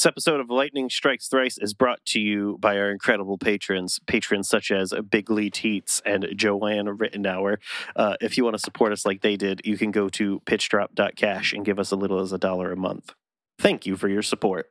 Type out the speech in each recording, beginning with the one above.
This episode of Lightning Strikes Thrice is brought to you by our incredible patrons, patrons such as Big Lee Teets and Joanne Rittenauer. Uh, if you want to support us like they did, you can go to pitchdrop.cash and give us a little as a dollar a month. Thank you for your support.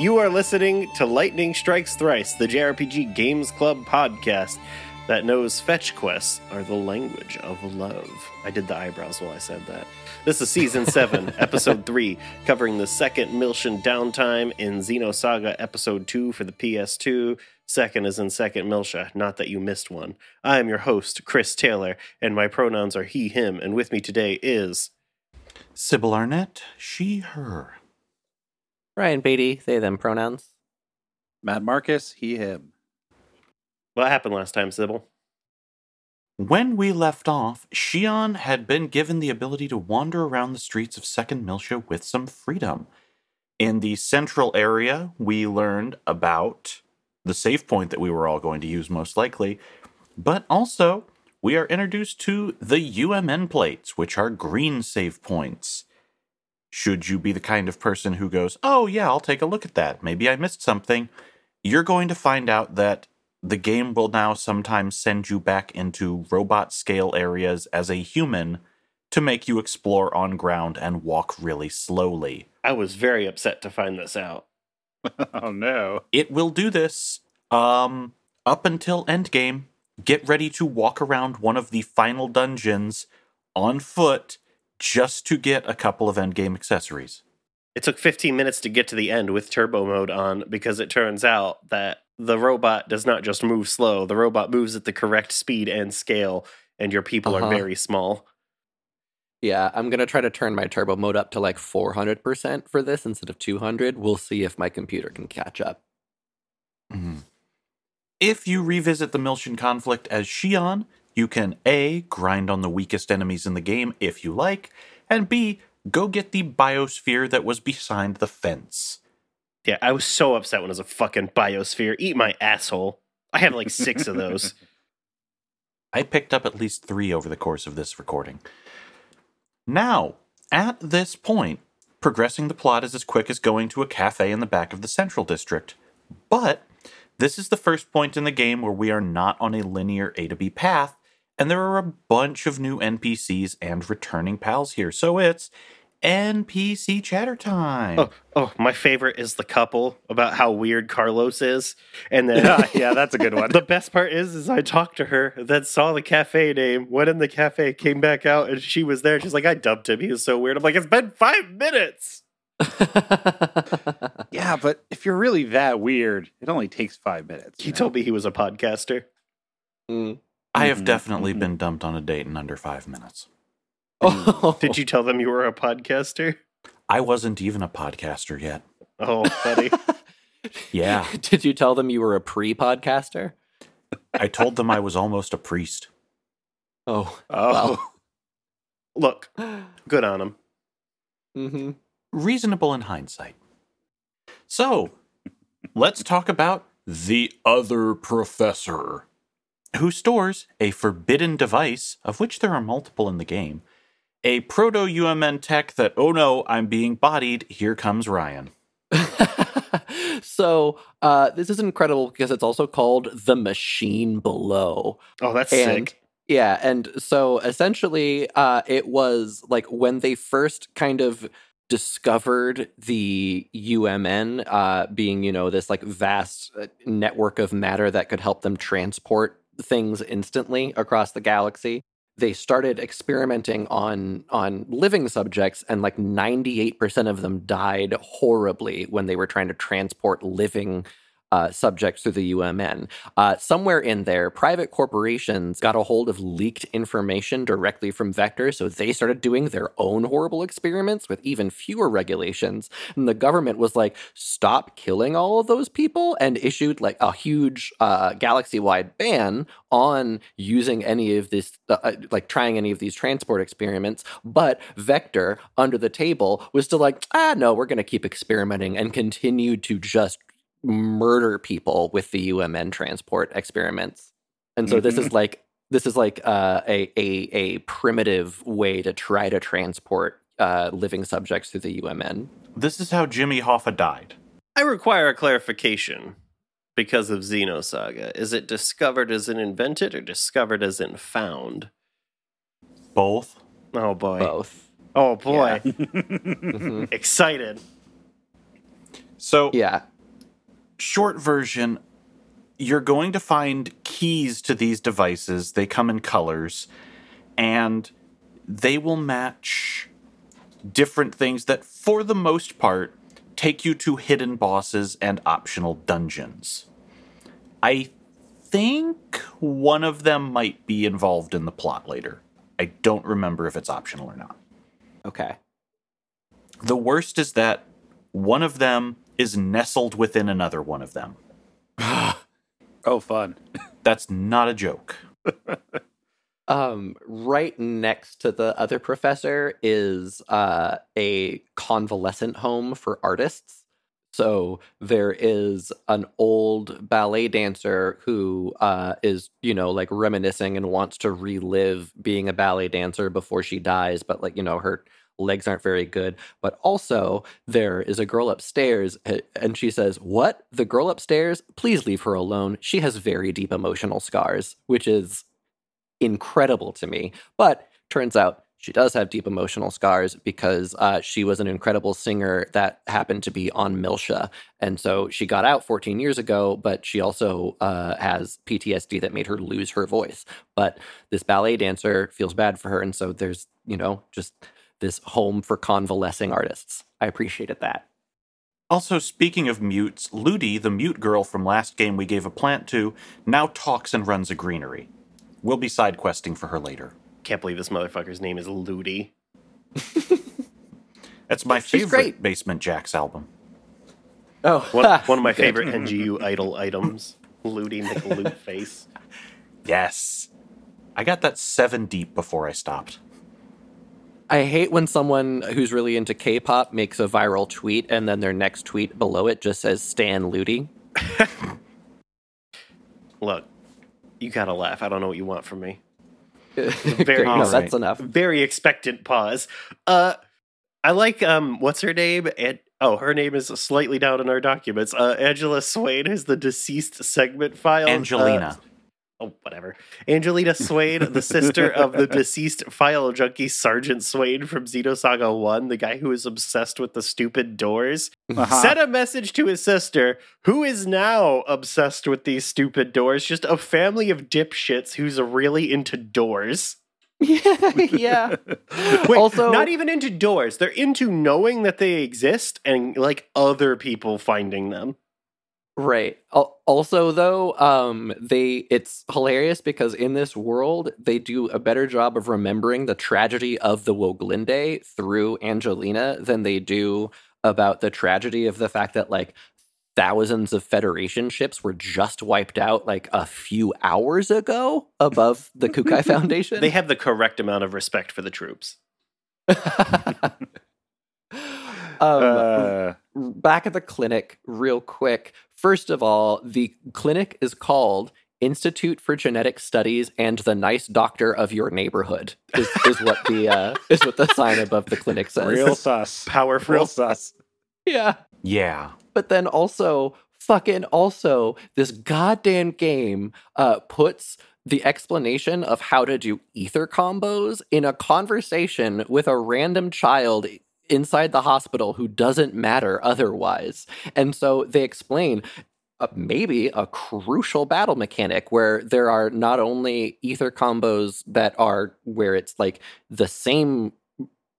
You are listening to Lightning Strikes Thrice, the JRPG Games Club podcast that knows fetch quests are the language of love. I did the eyebrows while I said that. This is season 7, episode 3, covering the second Miltian downtime in Xenosaga episode 2 for the PS2. Second is in second Miltia, not that you missed one. I am your host, Chris Taylor, and my pronouns are he, him, and with me today is Sybil Arnett, she, her. Ryan Beatty, they, them pronouns. Matt Marcus, he, him. What happened last time, Sybil? When we left off, Shion had been given the ability to wander around the streets of Second Miltia with some freedom. In the central area, we learned about the save point that we were all going to use most likely, but also we are introduced to the UMN plates, which are green save points. Should you be the kind of person who goes, oh, yeah, I'll take a look at that. Maybe I missed something. You're going to find out that the game will now sometimes send you back into robot scale areas as a human to make you explore on ground and walk really slowly. I was very upset to find this out. oh no. It will do this um up until endgame. Get ready to walk around one of the final dungeons on foot just to get a couple of endgame accessories. It took 15 minutes to get to the end with turbo mode on because it turns out that the robot does not just move slow, the robot moves at the correct speed and scale, and your people Uh-huh. are very small. Yeah, I'm gonna try to turn my turbo mode up to like 400% for this instead of 200. We'll see if my computer can catch up. Mhm. If you revisit the Miltian conflict as Shion, you can A, grind on the weakest enemies in the game if you like, and B, go get the biosphere that was behind the fence. Yeah, I was so upset when it was a fucking biosphere. Eat my asshole. I have like six of those. I picked up at least three over the course of this recording. Now, at this point, progressing the plot is as quick as going to a cafe in the back of the Central District. But this is the first point in the game where we are not on a linear A to B path, and there are a bunch of new NPCs and returning pals here. So it's NPC chatter time. Oh, oh, my favorite is the couple about how weird Carlos is, and then Yeah, yeah, that's a good one. the best part is, is I talked to her, then saw the cafe name, went in the cafe, came back out, and she was there. She's like, "I dumped him. He was so weird." I'm like, "It's been five minutes." yeah, but if you're really that weird, it only takes five minutes. He told me he was a podcaster. Mm. I have Mhm, definitely mhm. been dumped on a date in under five minutes. Oh, Did you tell them you were a podcaster? I wasn't even a podcaster yet. Oh, buddy. Yeah, Did you tell them you were a pre-podcaster? I told them I was almost a priest. Oh, Oh, Look, good on him. hmm reasonable in hindsight. So, let's talk about the other professor, who stores a forbidden device, of which there are multiple in the game, a proto UMN tech that, oh no, I'm being bodied, here comes Ryan. so uh, this is incredible because it's also called the machine below. Oh, that's And- sick. Yeah, and so essentially, uh, it was like when they first kind of discovered the UMN uh, being, you know, this like vast uh, network of matter that could help them transport things instantly across the galaxy. they started experimenting on on living subjects and like 98% of them died horribly when they were trying to transport living uh, subjects through the UMN. Uh, somewhere in there, private corporations got a hold of leaked information directly from Vector, so they started doing their own horrible experiments with even fewer regulations. And the government was like, stop killing all of those people, and issued like a huge uh, galaxy wide ban on using any of this, uh, uh, like trying any of these transport experiments. But Vector, under the table, was still like, ah, no, we're going to keep experimenting and continue to just murder people with the UMN transport experiments. And so this is like this is like uh, a, a a primitive way to try to transport uh, living subjects through the UMN. This is how Jimmy Hoffa died. I require a clarification because of Xenosaga. Is it discovered as in invented or discovered as in found? Both. Oh boy. Both. Oh boy. Mhm. Excited. So Yeah. Short version, you're going to find keys to these devices. They come in colors, and they will match different things that, for the most part, take you to hidden bosses and optional dungeons. I think one of them might be involved in the plot later. I don't remember if it's optional or not. Okay. The worst is that one of them is nestled within another one of them. Oh, fun. That's not a joke. Um, right next to the other professor is uh, a convalescent home for artists. So there is an old ballet dancer who uh, is, you know, like reminiscing and wants to relive being a ballet dancer before she dies, but like, you know, her legs aren't very good. But also, there is a girl upstairs, and she says, What? The girl upstairs? Please leave her alone. She has very deep emotional scars, which is incredible to me. But turns out she does have deep emotional scars because uh, she was an incredible singer that happened to be on Miltia. And so she got out 14 years ago, but she also uh, has PTSD that made her lose her voice. But this ballet dancer feels bad for her. And so there's, you know, just this home for convalescing artists. I appreciated that. Also, speaking of mutes, Ludi, the mute girl from last game we gave a plant to, now talks and runs a greenery. We'll be side questing for her later. Can't believe this motherfucker's name is Ludi. That's my She's favorite great. Basement Jaxx album. Oh, One, one of my favorite NGU IDLE items. Ludi make a face. Yes. I got that seven deep before I stopped. I hate when someone who's really into K-pop makes a viral tweet and then their next tweet below it just says Stan Ludi. Look, you gotta laugh. I don't know what you want from me. Great, no, Alright. that's enough. Very expectant pause. Uh, I like um, what's her name? And oh, her name is slightly down in our documents. Uh, Angela Swain is the deceased segment file. Uh, Angelina. Oh, whatever. Angelina Swain, the sister of the deceased file junkie Sergeant Swain from Xenosaga 1, the guy who is obsessed with the stupid doors, Uh-huh. sent a message to his sister, who is now obsessed with these stupid doors. Just a family of dipshits who's really into doors. yeah. Wait, also, not even into doors. They're into knowing that they exist and like other people finding them. Right. Also, though, um, they it's hilarious because in this world they do a better job of remembering the tragedy of the Woglinde through Angelina than they do about the tragedy of the fact that like thousands of Federation ships were just wiped out like a few hours ago above the Kukai Foundation. They have the correct amount of respect for the troops. um, Uh, back at the clinic, real quick. First of all, the clinic is called Institute for Genetic Studies and the Nice Doctor of Your Neighborhood. Is, is what the uh, is what the sign above the clinic says. real sus. Powerful. Real sus. yeah. Yeah. But then also, fucking also, this goddamn game uh, puts the explanation of how to do ether combos in a conversation with a random child inside the hospital who doesn't matter otherwise. And so they explain uh, maybe a crucial battle mechanic where there are not only ether combos that are where it's like the same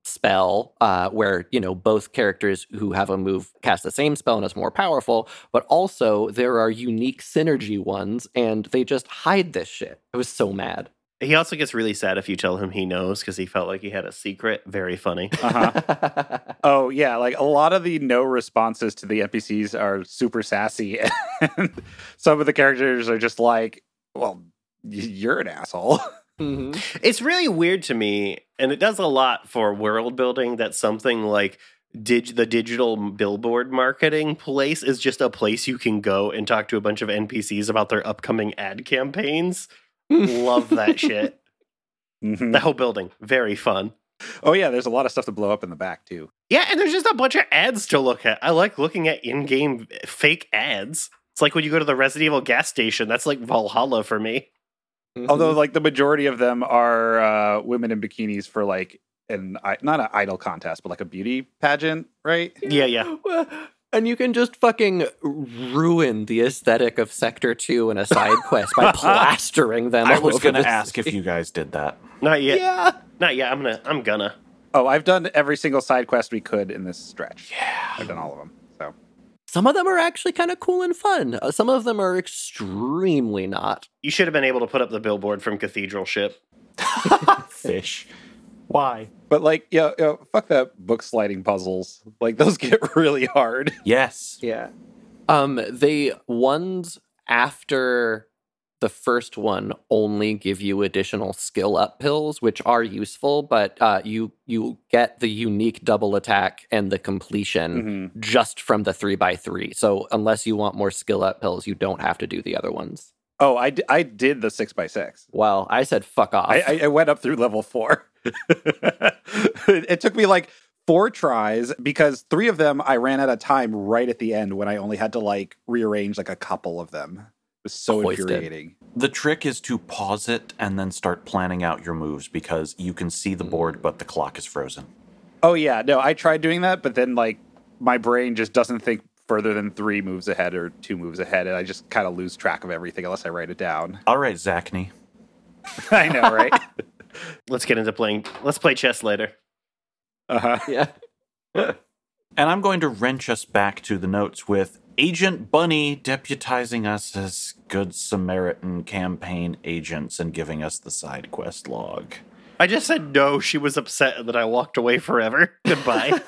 spell uh, where you know both characters who have a move cast the same spell and it's more powerful but also there are unique synergy ones and they just hide this shit i was so mad He also gets really sad if you tell him he knows because he felt like he had a secret. Very funny. Uh-huh. Oh yeah, like a lot of the no responses to the NPCs are super sassy, and some of the characters are just like, "Well, y- you're an asshole." Mhm. It's really weird to me, and it does a lot for world building that something like dig- the digital billboard marketing place is just a place you can go and talk to a bunch of NPCs about their upcoming ad campaigns. Love that shit. Mhm. The whole building, very fun. Oh yeah, there's a lot of stuff to blow up in the back too. Yeah, and there's just a bunch of ads to look at. I like looking at in-game fake ads. It's like when you go to the Resident Evil gas station. That's like Valhalla for me. Although like the majority of them are uh, women in bikinis for like an i- not an idol contest, but like a beauty pageant, right? Yeah, yeah. Well, And you can just fucking ruin the aesthetic of Sector 2 in a side quest by plastering them. I was going to the ask if you guys did that. Not yet. Yeah. Not yet. I'm gonna. I'm gonna. Oh, I've done every single side quest we could in this stretch. Yeah, I've done all of them. So Some of them are actually kind of cool and fun. Uh, some of them are extremely not. You should have been able to put up the billboard from Cathedral Ship. Fish. Why? But like, yeah, yeah, fuck that book sliding puzzles. Like those get really hard. Yes. Yeah. Um, they ones after the first one only give you additional skill up pills, which are useful, but uh, you you get the unique double attack and the completion Mhm. just from the three by three. So unless you want more skill up pills, you don't have to do the other ones. Oh, I, d- I did the six by six. Well, I said fuck off. I, I, I went up through level four. It, it took me like four tries because three of them I ran out of time right at the end when I only had to like rearrange like a couple of them. It was so Hoisted. infuriating. The trick is to pause it and then start planning out your moves because you can see the board, but the clock is frozen. Oh yeah, no, I tried doing that, but then like my brain just doesn't think further than three moves ahead or two moves ahead, and I just kind of lose track of everything unless I write it down. All right, Zachney. I know, right? Let's get into playing. Let's play chess later. uh-huh. yeah. And I'm going to wrench us back to the notes with Agent Bunny deputizing us as Good Samaritan campaign agents and giving us the side quest log. I just said no. She was upset that I walked away forever. Goodbye.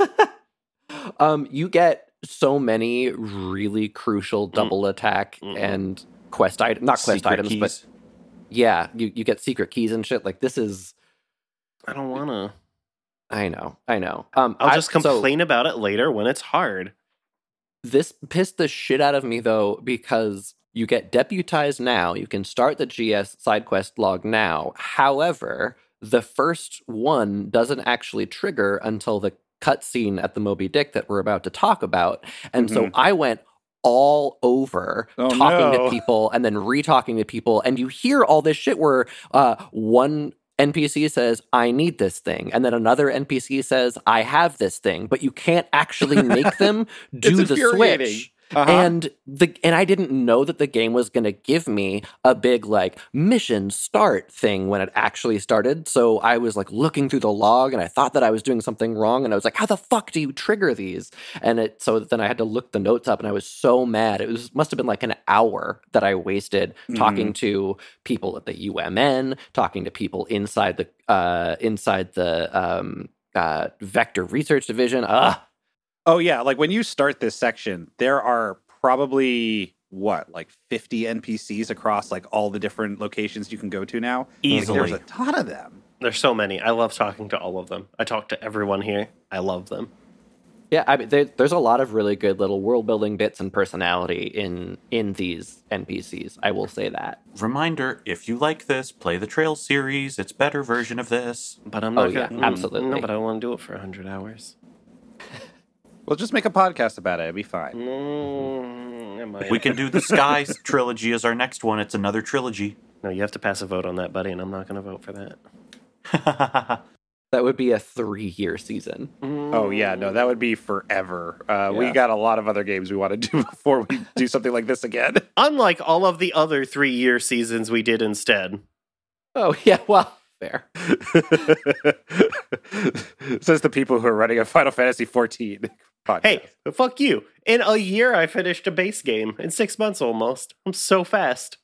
Um, you get so many really crucial double attack Mhm. and quest items, not quest Secret items, keys. but yeah, you, you get secret keys and shit. Like this is, I don't want to. I know, I know. Um, I'll I- just so complain about it later when it's hard. this pissed the shit out of me though because you get deputized now. You can start the GS side quest log now. However, the first one doesn't actually trigger until the cutscene at the Moby Dick that we're about to talk about. And so Mhm. I went all over Oh, talking no. to people and then re-talking to people. And you hear all this shit where uh, one npc says i need this thing. And then another npc says i have this thing. But you can't actually make them do the switch Uh-huh. and the and I didn't know that the game was going to give me a big like mission start thing when it actually started. So I was like looking through the log and I thought that I was doing something wrong and I was like how the fuck do you trigger these? And it so then I had to look the notes up and I was so mad. It was must have been like an hour that I wasted talking to people at the UMN, talking to people inside the uh inside the um uh vector research division. Ugh. Oh yeah, like when you start this section, there are probably what, like 50 NPCs across like all the different locations you can go to now. Like, Easily. there's a ton of them. There's so many. I love talking to all of them. I talk to everyone here. I love them. Yeah, I mean, there, there's a lot of really good little world building bits and personality in in these NPCs. I will say that. Reminder if you like this, play the Trail series. It's better version of this. But I'm Oh, not. yeah, gonna, mm, absolutely. No, but I want to do it for hundred hours. We'll just make a podcast about it. It'll be fine. Mm, We can do the Skies trilogy as our next one. It's another trilogy. No, you have to pass a vote on that, buddy, and I'm not going to vote for that. That would be a three-year season. Oh yeah, no, that would be forever. Uh, We got a lot of other games we want to do before we do something like this again. Unlike all of the other three year seasons we did instead. Oh yeah, well, fair. Says the people who are running a Final Fantasy 14 podcast. Hey, fuck you. In a year, I finished a base game. In six months almost. I'm so fast.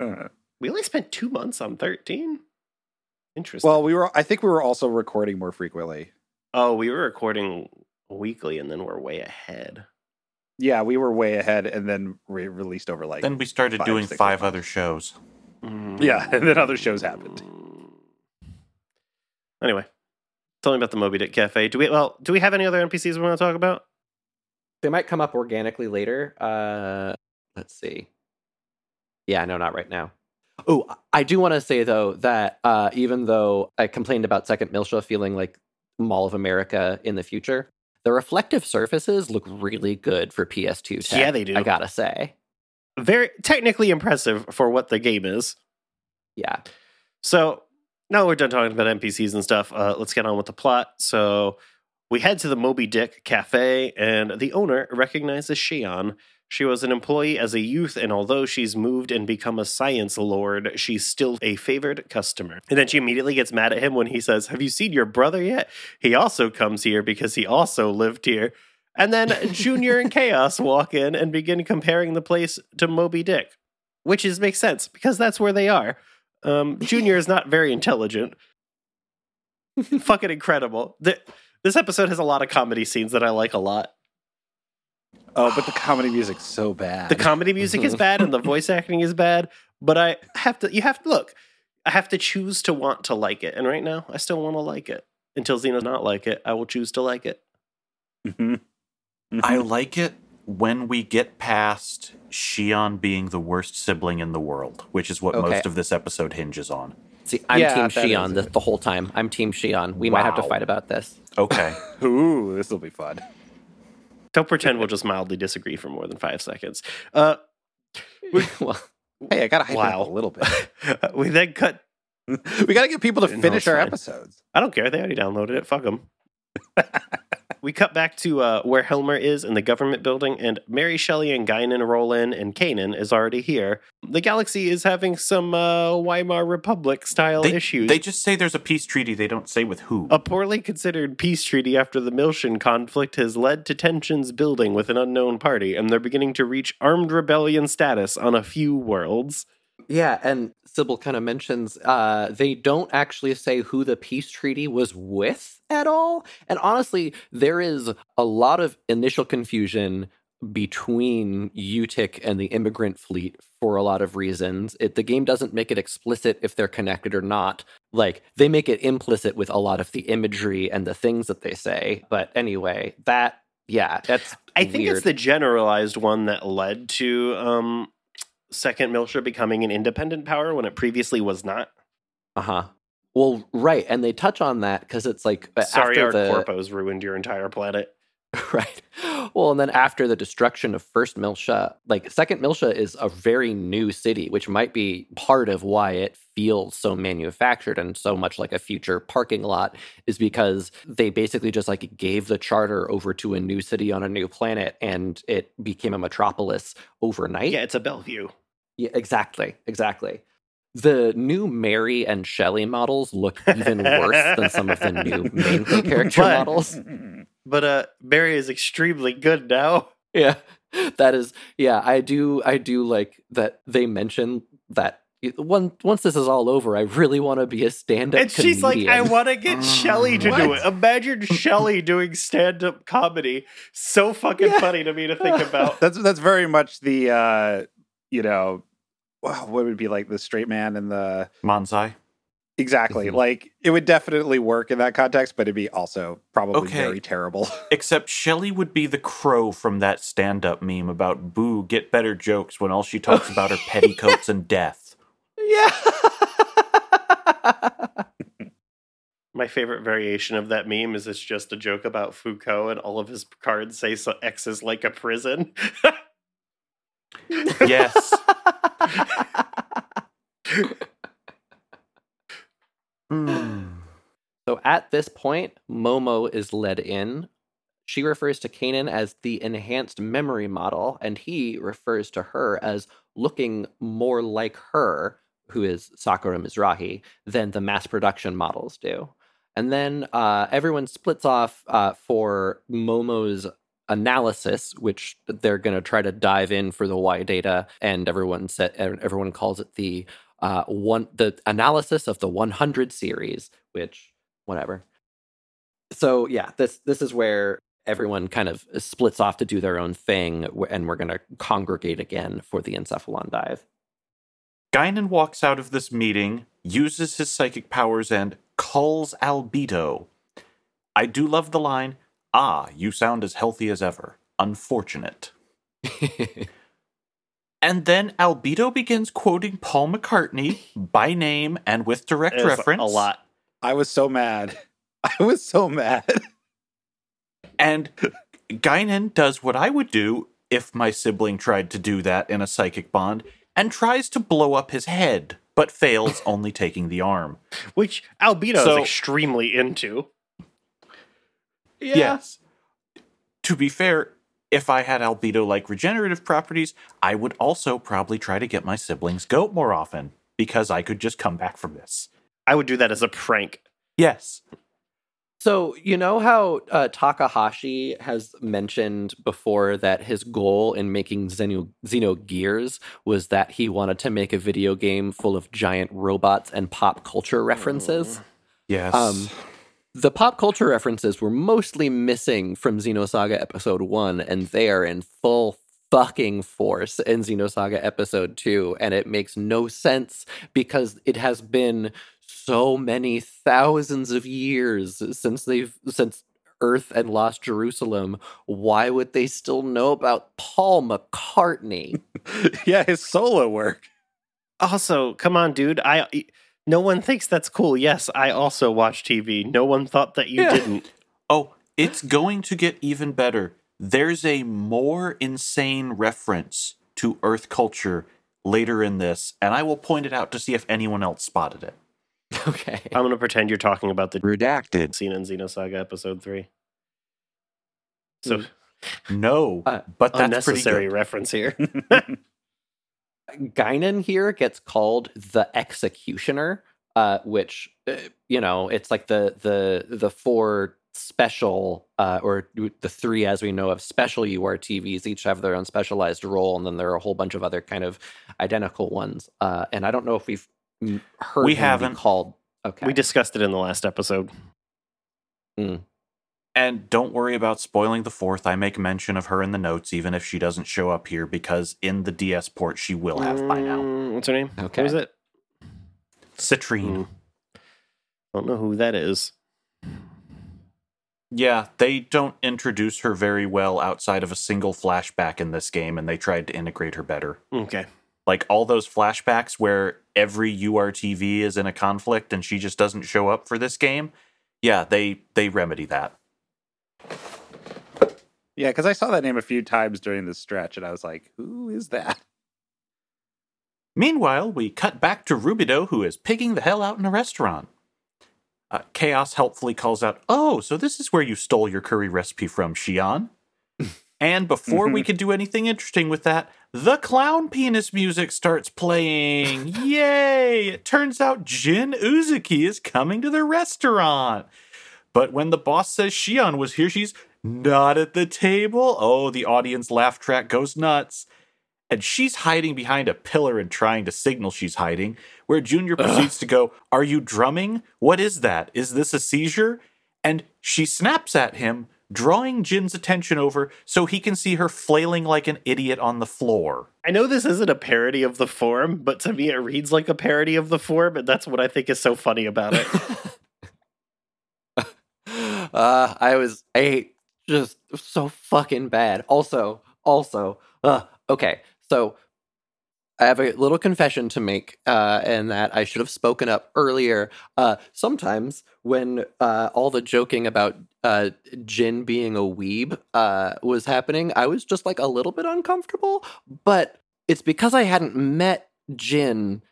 Uh, We only spent two months on 13? Interesting. well, we were. I think we were also recording more frequently. oh, we were recording weekly and then we're way ahead. Yeah, we were way ahead, and then re- released over like. Then we started five, doing five other shows. yeah, and then other shows happened. Anyway, tell me about the Moby Dick Cafe. Do we well, do we have any other NPCs we want to talk about? They might come up organically later. Uh, let's see. Yeah, no, not right now. Oh, I do want to say though that uh, even though I complained about Second Miltia feeling like Mall of America in the future, the reflective surfaces look really good for PS2 tech. Yeah, they do. I gotta say, Very technically impressive for what the game is. yeah. So now we're done talking about NPCs and stuff. Uh, let's get on with the plot. So we head to the Moby Dick Cafe, and the owner recognizes Shion. She was an employee as a youth, and although she's moved and become a science lord, she's still a favored customer. And then she immediately gets mad at him when he says, Have you seen your brother yet? He also comes here because he also lived here. And then Junior and Chaos walk in and begin comparing the place to Moby Dick, which is makes sense because that's where they are. Um, Junior is not very intelligent. Fucking incredible. The, this episode has a lot of comedy scenes that I like a lot. Oh, but the comedy music's so bad. The comedy music is bad and the voice acting is bad, but I have to. You have to look. I have to choose to want to like it, and right now I still want to like it. Until Xeno's not like it, I will choose to like it. Mhm. Mhm. I like it when we get past Shion being the worst sibling in the world, which is what Okay. most of this episode hinges on. See, I'm Yeah, Team that Shion the, the whole time. I'm Team Shion. We might have to fight about this. Okay. Ooh, this will be fun. Don't pretend we'll just mildly disagree for more than five seconds. Uh, well, Hey, I gotta hype it Wow. up a little bit. we then cut. we gotta get people to finish it's our fine. episodes. I don't care. They already downloaded it. Fuck them. We cut back to uh, where Helmer is in the government building, and Mary Shelley and Gaignun roll in, and Canaan is already here. The galaxy is having some uh, Weimar Republic style They, issues. they just say there's a peace treaty. They don't say with who. A poorly considered peace treaty after the Miltian conflict has led to tensions building with an unknown party, and they're beginning to reach armed rebellion status on a few worlds. Yeah, and Sybil kind of mentions uh, they don't actually say who the peace treaty was with at all. And honestly, there is a lot of initial confusion between UTIC and the immigrant fleet for a lot of reasons. It, the game doesn't make it explicit if they're connected or not. Like, they make it implicit with a lot of the imagery and the things that they say. But anyway, that, yeah, that's. I think weird. it's the generalized one that led to um, Second Miltia becoming an independent power when it previously was not. Uh huh. Well, right, and they touch on that because it's like Sorry, after our the corpos ruined your entire planet. right. Well, and then after the destruction of First Miltia, like Second Miltia is a very new city, which might be part of why it feels so manufactured and so much like a future parking lot, is because they basically just like gave the charter over to a new city on a new planet, and it became a metropolis overnight. Yeah, it's a Bellevue. Yeah, exactly, exactly. The new Mary and Shelley models look even worse than some of the new main character But- models. But uh, Barry is extremely good now. Yeah, that is. Yeah, I do. I do like that they mention that. One, once this is all over, I really want to be a stand-up And she's like, I want to get Shelley to do it. Imagine Shelley doing stand up comedy. So fucking Yeah. funny to me to think about. That's that's very much the uh, you know, wow, what would it be like the straight man and the Manzai. exactly Mhm. like it would definitely work in that context, but it'd be also probably Okay. very terrible. Except Shelley would be the crow from that stand up meme about Boo, get better jokes when all she talks about are petticoats and death. yeah. My favorite variation of that meme is it's just a joke about Foucault, and all of his cards say so X is like a prison. Yes. Mm. So at this point, Momo is led in. She refers to Canaan as the enhanced memory model, and he refers to her as looking more like her, who is Sakura Mizrahi, than the mass production models do. And then uh, everyone splits off uh, for Momo's analysis, which they're going to try to dive in for the Y data, and everyone set everyone calls it the uh, one the analysis of the 100 series, which whatever. So yeah, this this is where everyone kind of splits off to do their own thing, and we're going to congregate again for the encephalon dive. Gaignun walks out of this meeting, uses his psychic powers, and calls Albedo. I do love the line, Ah, you sound as healthy as ever. Unfortunate. and then Albedo begins quoting Paul McCartney by name and with direct reference. A lot. I was so mad. I was so mad. and Gaignun does what I would do if my sibling tried to do that in a psychic bond and tries to blow up his head, but fails, only taking the arm. Which Albedo so, is extremely into. Yeah. Yes. To be fair, if I had albedo like regenerative properties, I would also probably try to get my siblings goat more often because I could just come back from this. I would do that as a prank. Yes. So, you know how uh, Takahashi has mentioned before that his goal in making Xenogears was that he wanted to make a video game full of giant robots and pop culture references? Yes. Um, the pop culture references were mostly missing from Xenosaga Episode 1, and they are in full fucking force in Xenosaga Episode 2, and it makes no sense because it has been so many thousands of years since they've since Earth and Lost Jerusalem. Why would they still know about Paul McCartney? yeah, his solo work. Also, come on, dude. I no one thinks that's cool. Yes, I also watch TV. No one thought that you yeah. didn't. Oh, it's going to get even better. There's a more insane reference to Earth culture later in this, and I will point it out to see if anyone else spotted it. Okay. I'm going to pretend you're talking about the redacted scene in Xenosaga episode 3. So no, uh, but that's unnecessary reference here. Gaignun here gets called the executioner, uh, which uh, you know it's like the the the four special uh, or the three as we know of special URTVs each have their own specialized role, and then there are a whole bunch of other kind of identical ones. Uh, and I don't know if we've heard we haven't called. Okay, we discussed it in the last episode. Mm. And don't worry about spoiling the fourth. I make mention of her in the notes, even if she doesn't show up here, because in the DS port she will have by now. Mm, what's her name? Okay. Who is it? Citrine. Mm. Don't know who that is. Yeah, they don't introduce her very well outside of a single flashback in this game, and they tried to integrate her better. Okay. Like all those flashbacks where every URTV is in a conflict and she just doesn't show up for this game. Yeah, they they remedy that. Yeah, because I saw that name a few times during this stretch, and I was like, "Who is that?" Meanwhile, we cut back to Rubedo, who is pigging the hell out in a restaurant. Uh, Chaos helpfully calls out, "Oh, so this is where you stole your curry recipe from, Shion." and before we could do anything interesting with that, the clown penis music starts playing. Yay! It turns out Jin Uzuki is coming to the restaurant. But when the boss says Shion was here, she's not at the table. Oh, the audience laugh track goes nuts. And she's hiding behind a pillar and trying to signal she's hiding, where Junior proceeds to go, Are you drumming? What is that? Is this a seizure? And she snaps at him, drawing Jin's attention over so he can see her flailing like an idiot on the floor. I know this isn't a parody of the form, but to me it reads like a parody of the form, and that's what I think is so funny about it. Uh, I was I hate just so fucking bad. Also, also, uh, okay, so I have a little confession to make, uh, and that I should have spoken up earlier. Uh, sometimes when uh, all the joking about uh, Jin being a weeb uh, was happening, I was just like a little bit uncomfortable. But it's because I hadn't met Jin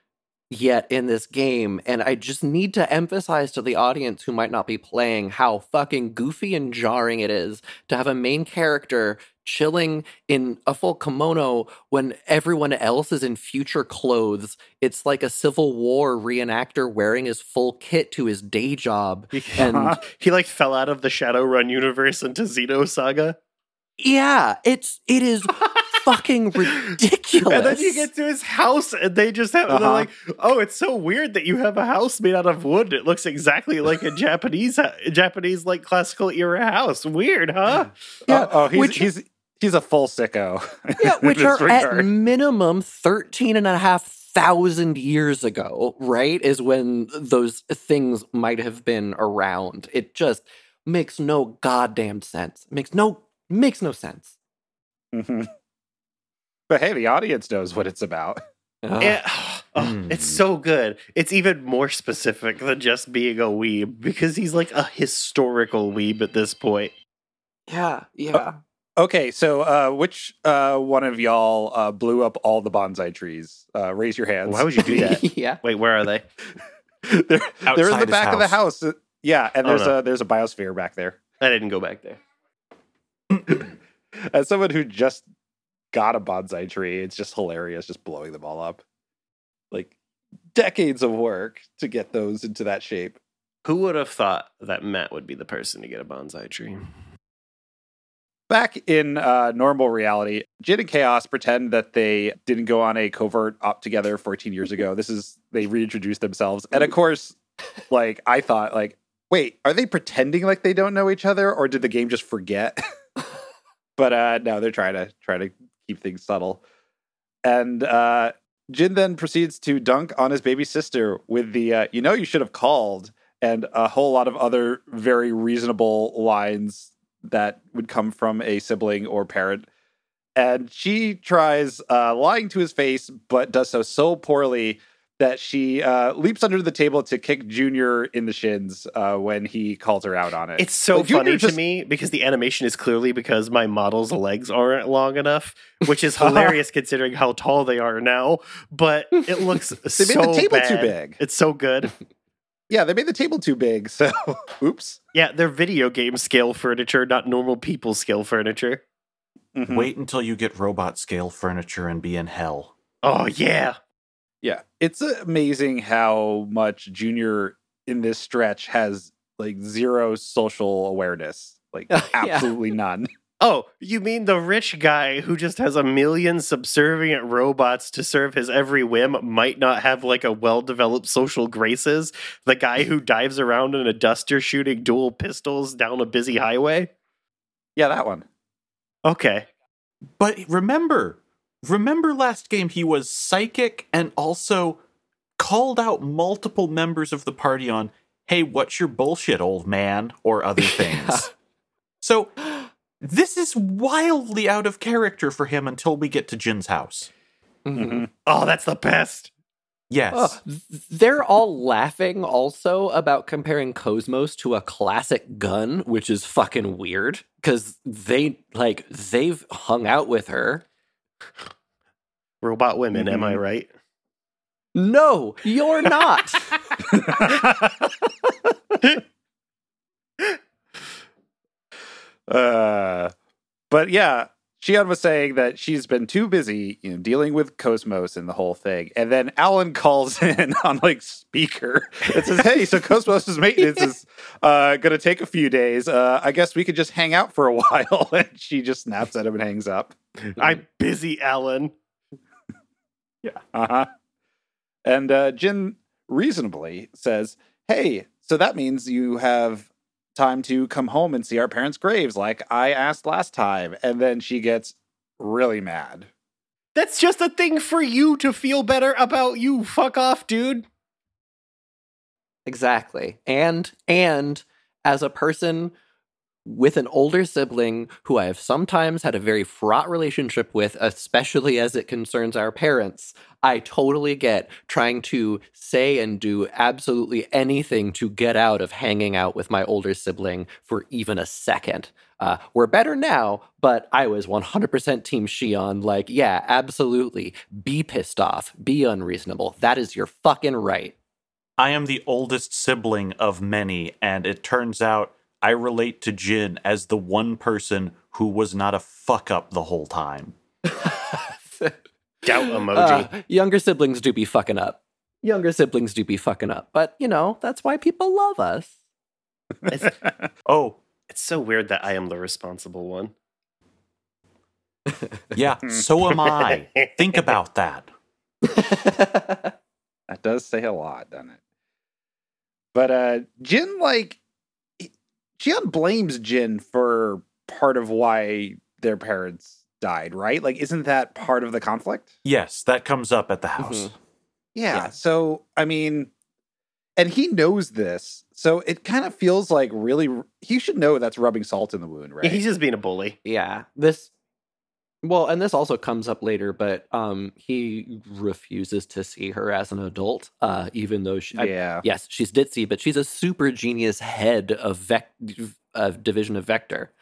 yet in this game. And I just need to emphasize to the audience who might not be playing how fucking goofy and jarring it is to have a main character chilling in a full kimono when everyone else is in future clothes. It's like a Civil War reenactor wearing his full kit to his day job. And he like fell out of the Shadowrun universe into Xenosaga. yeah, it's it is fucking ridiculous. And then you get to his house, and they just have. They're Uh-huh. like, "Oh, it's so weird that you have a house made out of wood. It looks exactly like a Japanese, Japanese like classical era house. Weird, huh?" Yeah, oh, oh, he's, which- he's he's a full sicko. yeah, which this are at minimum 13 and a half thousand years ago, right? Is when those things might have been around. It just makes no goddamn sense. Makes no makes no sense. Mhm. But hey, the audience knows what it's about. Ugh. Yeah. Oh, Mm. It's so good. It's even more specific than just being a weeb because he's like a historical weeb at this point. yeah, yeah. Okay, so uh, which uh, one of y'all uh, blew up all the bonsai trees? Uh, raise your hands. Why would you do that? yeah. Wait, where are they? they're, they're in the his back of the house. house. Yeah, and Oh, there's no. a there's a biosphere back there. I didn't go back there. As someone who just got a bonsai tree, it's just hilarious just blowing them all up. Like decades of work to get those into that shape. Who would have thought that Matt would be the person to get a bonsai tree? Back in uh, normal reality, Jin and Chaos pretend that they didn't go on a covert op together 14 years ago. This is they reintroduced themselves, and of course, like I thought, like, wait, are they pretending like they don't know each other, or did the game just forget? but uh, no, they're trying to try to keep things subtle. And uh, Jin then proceeds to dunk on his baby sister with the uh, "you know you should have called" and a whole lot of other very reasonable lines that would come from a sibling or parent. And she tries uh, lying to his face, but does so so poorly that she uh, leaps under the table to kick Junior in the shins uh, when he calls her out on it. It's so Like, funny just- to me because the animation is clearly because my model's legs aren't long enough, which is hilarious considering how tall they are now. But it looks They so made the table bad. too big. It's so good. Yeah, they made the table too big. So, oops. Yeah, they're video game scale furniture, not normal people scale furniture. Mhm. Wait until you get robot scale furniture and be in hell. Oh yeah. Yeah, it's amazing how much Junior in this stretch has like zero social awareness, like Yeah. absolutely none. Oh, you mean the rich guy who just has a million subservient robots to serve his every whim might not have like a well developed social graces? The guy who dives around in a duster shooting dual pistols down a busy highway? Yeah, that one. Okay. But remember, remember last game he was psychic and also called out multiple members of the party on, hey, what's your bullshit, old man? Or other things. So this is wildly out of character for him until we get to Jin's house. Mhm. Mhm. Oh, that's the best. Yes. Oh, they're all laughing also about comparing Cosmos to a classic gun, which is fucking weird because they like they've hung out with her. Robot women, am Mhm. I right? No, you're not. uh, but yeah, Shion was saying that she's been too busy, you know, dealing with Cosmos and the whole thing. And then Allen calls in on like speaker and says, "Hey, so Cosmos's maintenance is uh, going to take a few days. Uh, I guess we could just hang out for a while." and she just snaps at him and hangs up. I'm busy, Allen. Uh huh. And uh, Jin reasonably says, "Hey, so that means you have time to come home and see our parents' graves, like I asked last time." And then she gets really mad. That's just a thing for you to feel better about you. Fuck off, dude. exactly. And and as a person with an older sibling who I have sometimes had a very fraught relationship with, especially as it concerns our parents, I totally get trying to say and do absolutely anything to get out of hanging out with my older sibling for even a second. Uh, we're better now, but I was 100% Team Shion. Like, yeah, absolutely. Be pissed off. Be unreasonable. That is your fucking right. I am the oldest sibling of many, and it turns out I relate to Jin as the one person who was not a fuck up the whole time. Doubt emoji. Uh, younger siblings do be fucking up. Younger siblings do be fucking up. But, you know, that's why people love us. it's, Oh, it's so weird that I am the responsible one. yeah, so am I. Think about that. That does say a lot, doesn't it? But uh Jin like he- Shion blames Jin for part of why their parents died, right? Like isn't that part of the conflict? Yes, that comes up at the house. Mhm. Yeah. Yeah. So, I mean, and he knows this. So it kind of feels like really he should know that's rubbing salt in the wound, right? He's just being a bully. yeah. This well, and this also comes up later, but um he refuses to see her as an adult, uh, even though she I- yes, she's ditzy, but she's a super genius head of vec of division of Vector.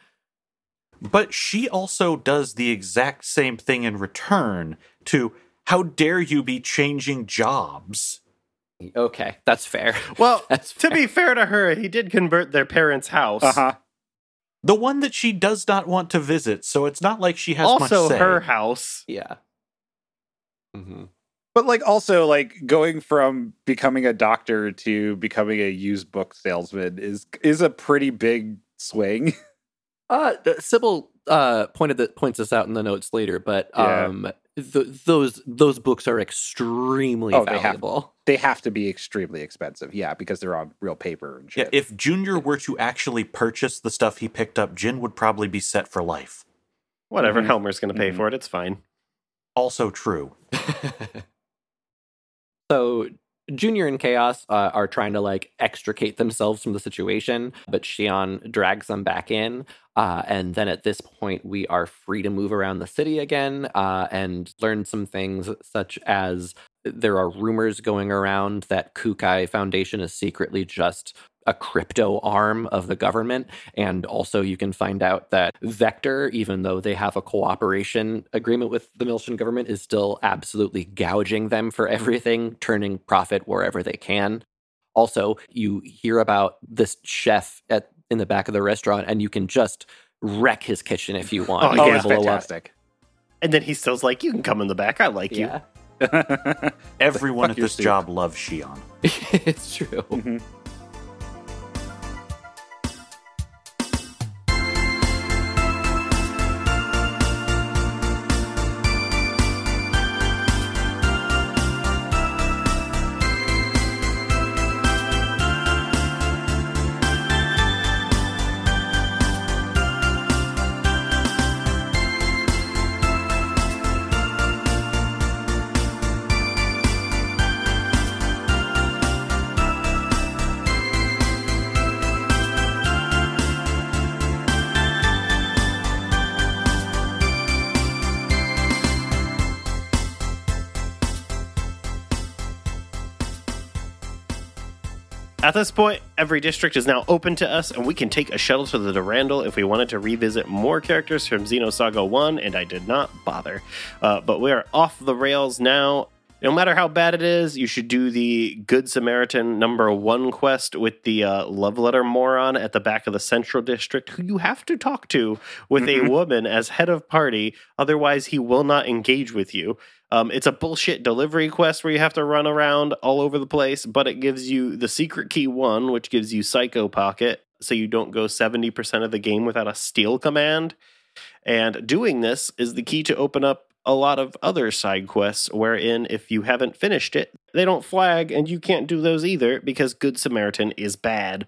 But she also does the exact same thing in return to how dare you be changing jobs? Okay, that's fair. Well, That's to be fair to her, he did convert their parents' house. Uh-huh. The one that she does not want to visit, so it's not like she has Also, much say. her house. Yeah. hmm But like also like going from becoming a doctor to becoming a used book salesman is is a pretty big swing. Uh, th- Sybil uh pointed that points this out in the notes later, but Yeah. Th- those those books are extremely Oh, they have- valuable. they have to be extremely expensive. Yeah, because they're on real paper and shit. Yeah, if Junior were to actually purchase the stuff he picked up, Jin would probably be set for life. Whatever, Mhm. Helmer's going to pay Mhm. for it. It's fine. Also true. so Junior and Chaos uh, are trying to like extricate themselves from the situation, but Shion drags them back in. Uh, and then at this point, we are free to move around the city again uh, and learn some things, such as there are rumors going around that Kukai Foundation is secretly just a crypto arm of the government. And also, you can find out that Vector, even though they have a cooperation agreement with the Miltian government, is still absolutely gouging them for everything, turning profit wherever they can. Also, you hear about this chef at in the back of the restaurant, and you can just wreck his kitchen if you want. Oh, You oh, can it's blow up- fantastic. And then he still's like, You can come in the back. I like you. Everyone at this soup. job loves Shion. it's true. Mhm. At this point, every district is now open to us, and we can take a shuttle to the Durandal if we wanted to revisit more characters from Xenosaga 1, and I did not bother. Uh, but we are off the rails now. No matter how bad it is, you should do the Good Samaritan number one quest with the uh, love letter moron at the back of the Central District, who you have to talk to with a woman as head of party. Otherwise, he will not engage with you. Um, it's a bullshit delivery quest where you have to run around all over the place, but it gives you the secret key one, which gives you Psycho Pocket, so you don't go 70% of the game without a steal command. And doing this is the key to open up a lot of other side quests, wherein if you haven't finished it, they don't flag, and you can't do those either because Good Samaritan is bad.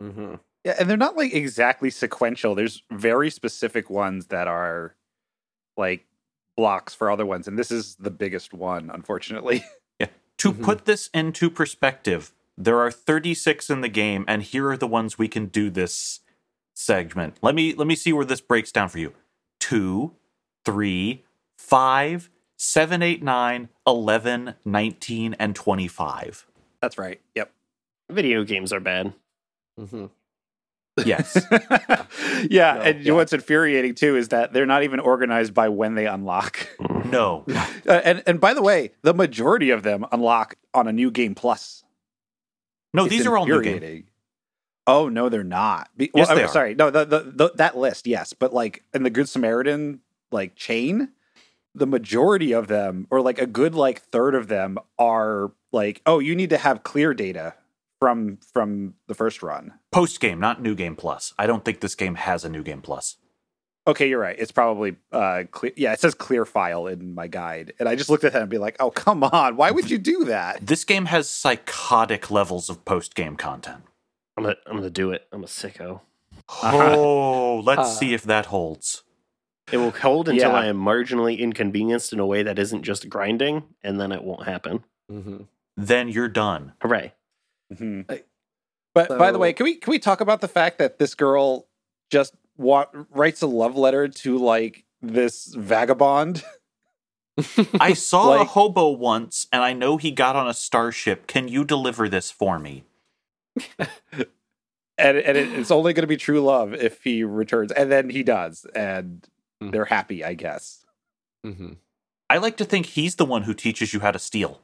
hmm Yeah, and they're not like exactly sequential. There's very specific ones that are like blocks for other ones, and this is the biggest one, unfortunately. yeah. To Mhm. put this into perspective, there are 36 in the game, and here are the ones we can do this segment. Let me let me see where this breaks down for you. Two, three, five, seven, eight, nine, eleven, nineteen, and 25. That's right. Yep. Video games are bad. hmm Yes. yeah, No, and yeah. what's infuriating too is that they're not even organized by when they unlock. no. Uh, and and by the way, the majority of them unlock on a new game plus. No, It's these are all new game. infuriating. Oh no, they're not. Be- Yes, well, they I'm are. Sorry, no, the, the, the that list, yes, but like in the Good Samaritan like chain, the majority of them, or like a good like third of them, are like, oh, you need to have clear data from from the first run. Post game, not new game plus. I don't think this game has a new game plus. Okay, you're right. It's probably uh clear. Yeah, it says clear file in my guide, and I just looked at that and be like, oh, come on, why would you do that? This game has psychotic levels of post game content. I'm gonna I'm gonna do it. I'm a sicko. Oh, let's Uh, see if that holds. It will hold until Yeah. I am marginally inconvenienced in a way that isn't just grinding, and then it won't happen. hmm Then you're done. Hooray! Mhm. I- But by the way, can we can we talk about the fact that this girl just wa- writes a love letter to like this vagabond? I saw a hobo once, and I know he got on a starship. Can you deliver this for me? and and it, it's only going to be true love if he returns, and then he does, and Mhm. they're happy, I guess. hmm I like to think he's the one who teaches you how to steal.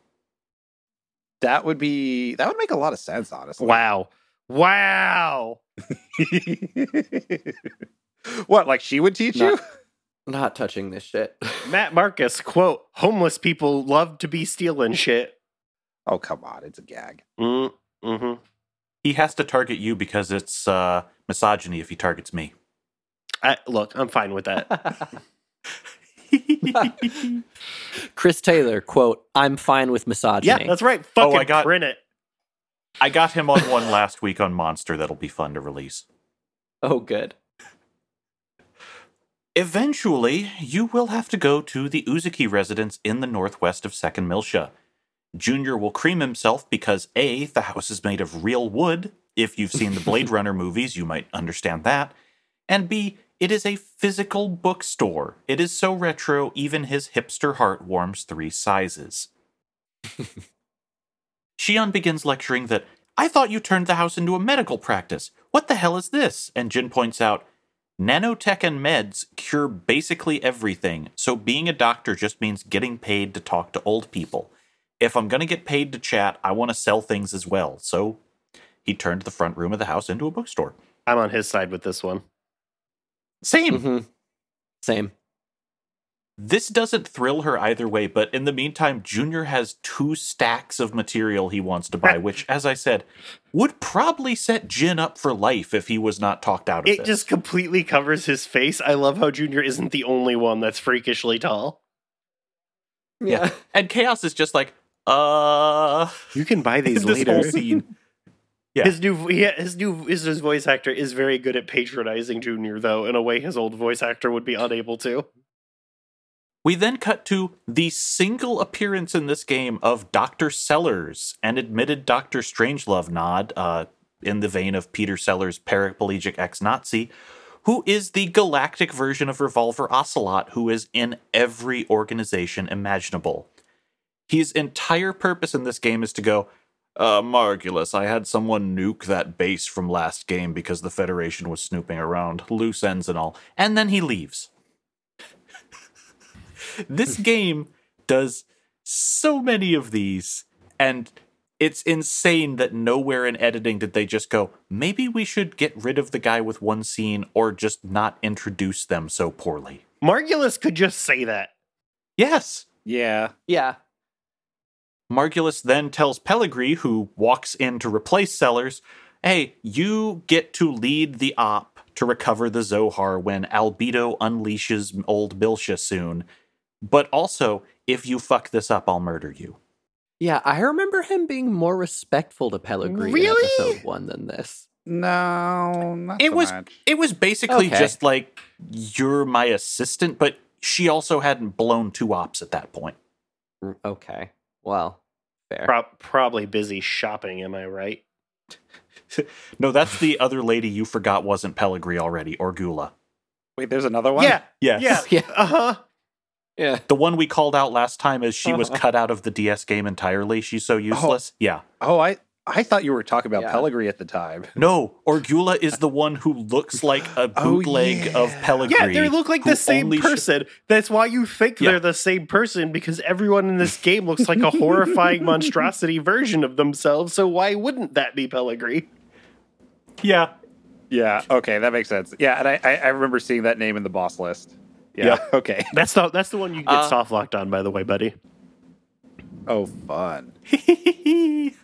That would be that would make a lot of sense, honestly. Wow! Wow! what, like she would teach you? Not- Not touching this shit. Matt Marcus quote: "Homeless people love to be stealing shit." Oh come on, it's a gag. Mm, hmm He has to target you because it's uh, misogyny if he targets me. I, look, I'm fine with that. Chris Taylor quote: "I'm fine with misogyny." yeah, that's right. Fucking Oh, I got- print it. I got him on one last week on Monster that'll be fun to release. oh, good. Eventually, you will have to go to the Uzuki residence in the northwest of Second Miltia. Junior will cream himself because A, the house is made of real wood. If you've seen the Blade Runner movies, you might understand that. And B, it is a physical bookstore. It is so retro, even his hipster heart warms three sizes. Shion begins lecturing that, I thought you turned the house into a medical practice. What the hell is this? And Jin points out, Nanotech and meds cure basically everything, so being a doctor just means getting paid to talk to old people. If I'm going to get paid to chat, I want to sell things as well. So he turned the front room of the house into a bookstore. I'm on his side with this one. Same. hmm Same. This doesn't thrill her either way, but in the meantime, Junior has two stacks of material he wants to buy, which, as I said, would probably set Jin up for life if he was not talked out of It this. just completely covers his face. I love how Junior isn't the only one that's freakishly tall. Yeah. And Chaos is just like, uh. You can buy these this later. Yeah. His new yeah, his new his, his voice actor is very good at patronizing Junior though in a way his old voice actor would be unable to. We then cut to the single appearance in this game of Dr. Sellers, an admitted Dr. Strangelove nod, uh, in the vein of Peter Sellers' paraplegic ex Nazi, who is the galactic version of Revolver Ocelot, who is in every organization imaginable. His entire purpose in this game is to go, uh, Margulis, I had someone nuke that base from last game because the Federation was snooping around, loose ends and all, and then he leaves this game does so many of these and it's insane that nowhere in editing did they just go maybe we should get rid of the guy with one scene or just not introduce them so poorly Margulis could just say that. yes Yeah. Yeah. Margulis then tells pellegrini who walks in to replace sellers hey you get to lead the op to recover the zohar when albedo unleashes old Miltia soon but also if you fuck this up i'll murder you Yeah, I remember him being more respectful to Pellegrini Really? in episode one than this. No, not It so was much. it was basically Okay. just like you're my assistant, but she also hadn't blown two ops at that point. Mm, Okay. Well, fair. Pro- probably busy shopping, am I right? no, that's the other lady you forgot wasn't Pellegri already, or Gula. Wait, there's another one? Yeah, Yes. yeah, Yeah. uh huh. Yeah. The one we called out last time is she was cut out of the DS game entirely. She's so useless. Yeah. Oh, I I thought you were talking about Yeah. Pellegrini at the time. No, Orgula is the one who looks like a Oh, bootleg of yeah. Pellegrini. Yeah, they look like the same only sh- person. That's why you think Yeah. they're the same person because everyone in this game looks like a horrifying monstrosity version of themselves. So why wouldn't that be Pellegrini? yeah. Yeah, okay, that makes sense. Yeah, and I I, I remember seeing that name in the boss list. Yeah, Yep. okay. That's the that's the one you get Uh, soft locked on, by the way, buddy. Oh, fun.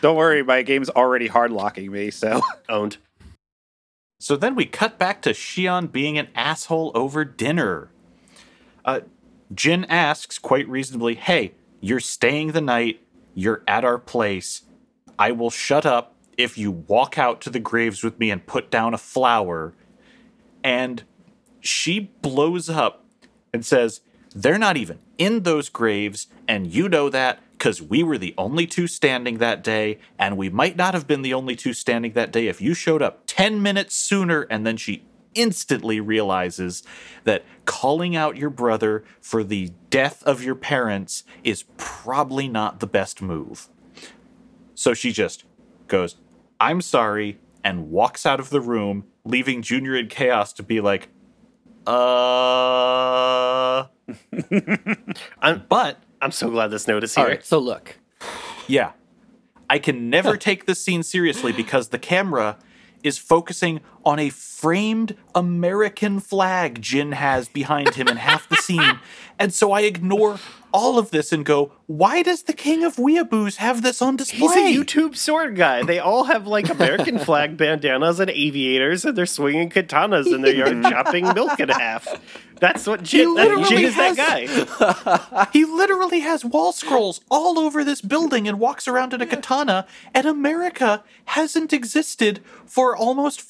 Don't worry, my game's already hard locking me, so Owned. So then we cut back to Shion being an asshole over dinner. Uh, Jin asks, quite reasonably, Hey, you're staying the night. You're at our place. I will shut up if you walk out to the graves with me and put down a flower. And she blows up and says, They're not even in those graves, and you know that because we were the only two standing that day, and we might not have been the only two standing that day if you showed up 10 minutes sooner. And then she instantly realizes that calling out your brother for the death of your parents is probably not the best move. So she just goes, I'm sorry, and walks out of the room, leaving Junior in Chaos to be like, uh. I'm But I'm so glad this note is here. right. So look, yeah, I can never take this scene seriously because the camera is focusing on a framed American flag Jin has behind him in half the scene. And so I ignore all of this and go, why does the king of Weeaboos have this on display? He's a YouTube sword guy. They all have like American flag bandanas and aviators, and they're swinging katanas in their yard, chopping milk in half. That's what Jin, that, Jin is that guy. He literally has wall scrolls all over this building and walks around in a katana, and America hasn't existed for almost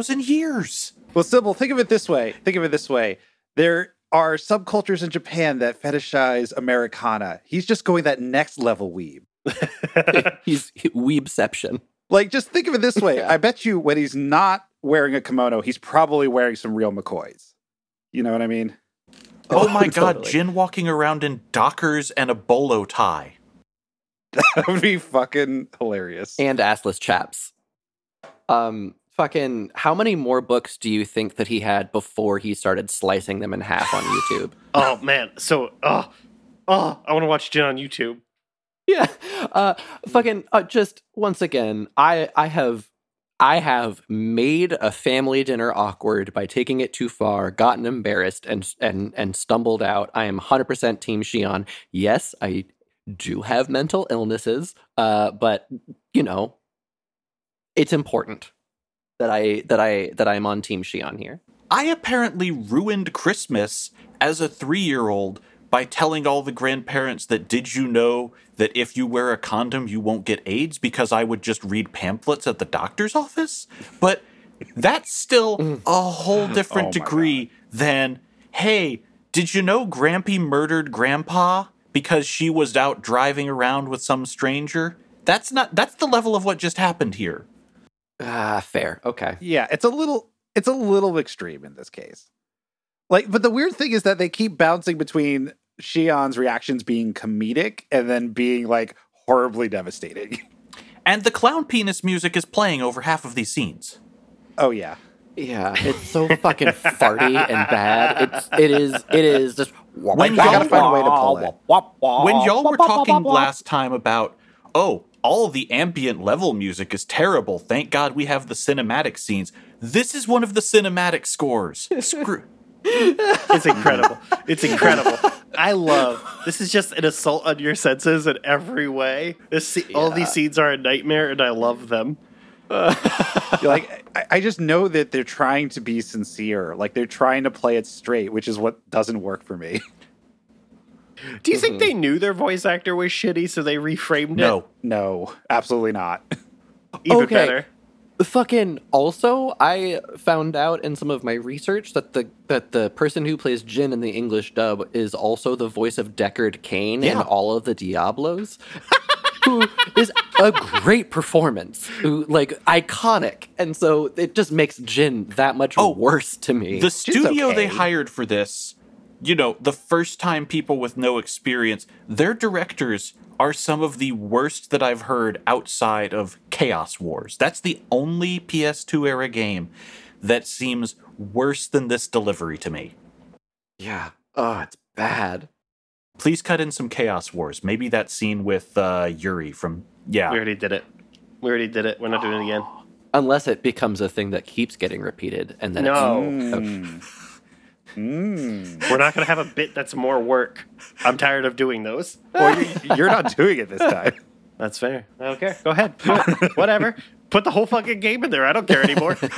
4,000 years. Well, Sybil, think of it this way. Think of it this way. There are subcultures in Japan that fetishize Americana. He's just going that next level weeb. he's weebception. Like, just think of it this way. I bet you when he's not wearing a kimono, he's probably wearing some real McCoys. You know what I mean? Oh my god, Jin walking around in Dockers and a bolo tie. That would be fucking hilarious. and assless chaps. Um, fucking, how many more books do you think that he had before he started slicing them in half on YouTube? Oh man, so oh oh, I want to watch Jin on YouTube. yeah, uh, fucking, uh, just once again, I I have. I have made a family dinner awkward by taking it too far, gotten embarrassed, and and and stumbled out. I am 100% Team Shion. Yes, I do have mental illnesses, uh, but you know, it's important that I that I that I'm on Team Shion here. I apparently ruined Christmas as a three year old by telling all the grandparents that did you know that if you wear a condom you won't get AIDS because I would just read pamphlets at the doctor's office? But that's still a whole different Oh my degree than, hey, did you know Grampy murdered Grandpa because she was out driving around with some stranger? That's not that's the level of what just happened here. Ah, fair. Okay. yeah, it's a little it's a little extreme in this case. Like, but the weird thing is that they keep bouncing between Shion's reactions being comedic and then being like horribly devastating. And the clown penis music is playing over half of these scenes. Oh yeah. Yeah, it's so fucking farty and bad. It's it is it is just When I y'all gotta find a way to pull it. when y'all were talking last time about oh all the ambient level music is terrible thank god we have the cinematic scenes this is one of the cinematic scores Screw- It's incredible. it's incredible. I love this. Is just an assault on your senses in every way. This se- all these scenes are a nightmare, and I love them. You're like I, I just know that they're trying to be sincere. Like they're trying to play it straight, which is what doesn't work for me. Do you think mm-hmm. they knew their voice actor was shitty, so they reframed it? no No, absolutely not. Even Okay. better. fucking also I found out in some of my research that the that the person who plays Jin in the English dub is also the voice of Deckard Cain in all of the Diablos. who is a great performance, who like iconic, and so it just makes Jin that much Oh, worse to me. The studio they hired for this, you know, the first time people with no experience, their directors are some of the worst that I've heard outside of Chaos Wars. That's the only PS2 era game that seems worse than this delivery to me. yeah, oh, it's bad. Please cut in some Chaos Wars. Maybe that scene with uh, Yuri from yeah. We already did it. We already did it. We're not doing it again. Unless it becomes a thing that keeps getting repeated, and then No. Mm. We're not going to have a bit that's more work. I'm tired of doing those. or you, you're not doing it this time. That's fair. I don't care. Go ahead. Whatever. Put the whole fucking game in there. I don't care anymore. 17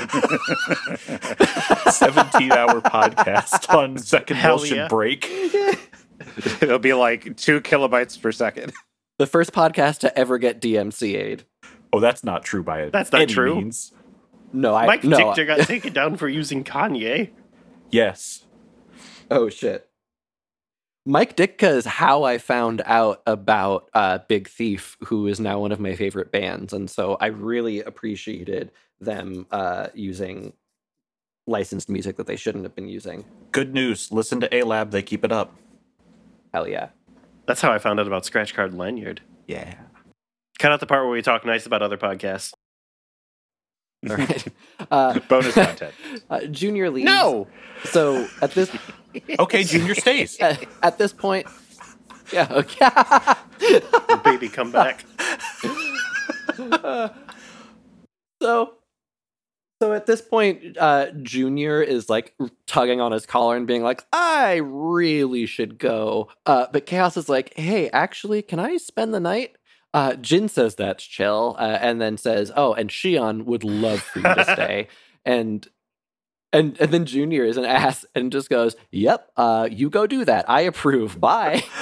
hour podcast on second Hell motion yeah. break. It'll be like two kilobytes per second. the first podcast to ever get DMCA'd. Oh, that's not true by it. That's not any true. means. No, I Mike no. Dichter got taken down for using Kanye. Yes. Oh shit. Mike Ditka is how I found out about uh, Big Thief, who is now one of my favorite bands, and so I really appreciated them uh, using licensed music that they shouldn't have been using. Good news. Listen to A Lab. They keep it up. Hell yeah! That's how I found out about Scratch Card Lanyard. Yeah. Cut out the part where we talk nice about other podcasts. All right. Uh, Bonus content. uh, Junior leaves. No! So at this Okay, Junior stays. at, at this point, yeah, okay. The baby come back. so so at this point uh junior is like tugging on his collar and being like i really should go uh but chaos is like hey actually can i spend the night uh jin says that's chill uh, and then says oh and shion would love for you to stay and and and then junior is an ass and just goes yep uh you go do that. I approve. Bye.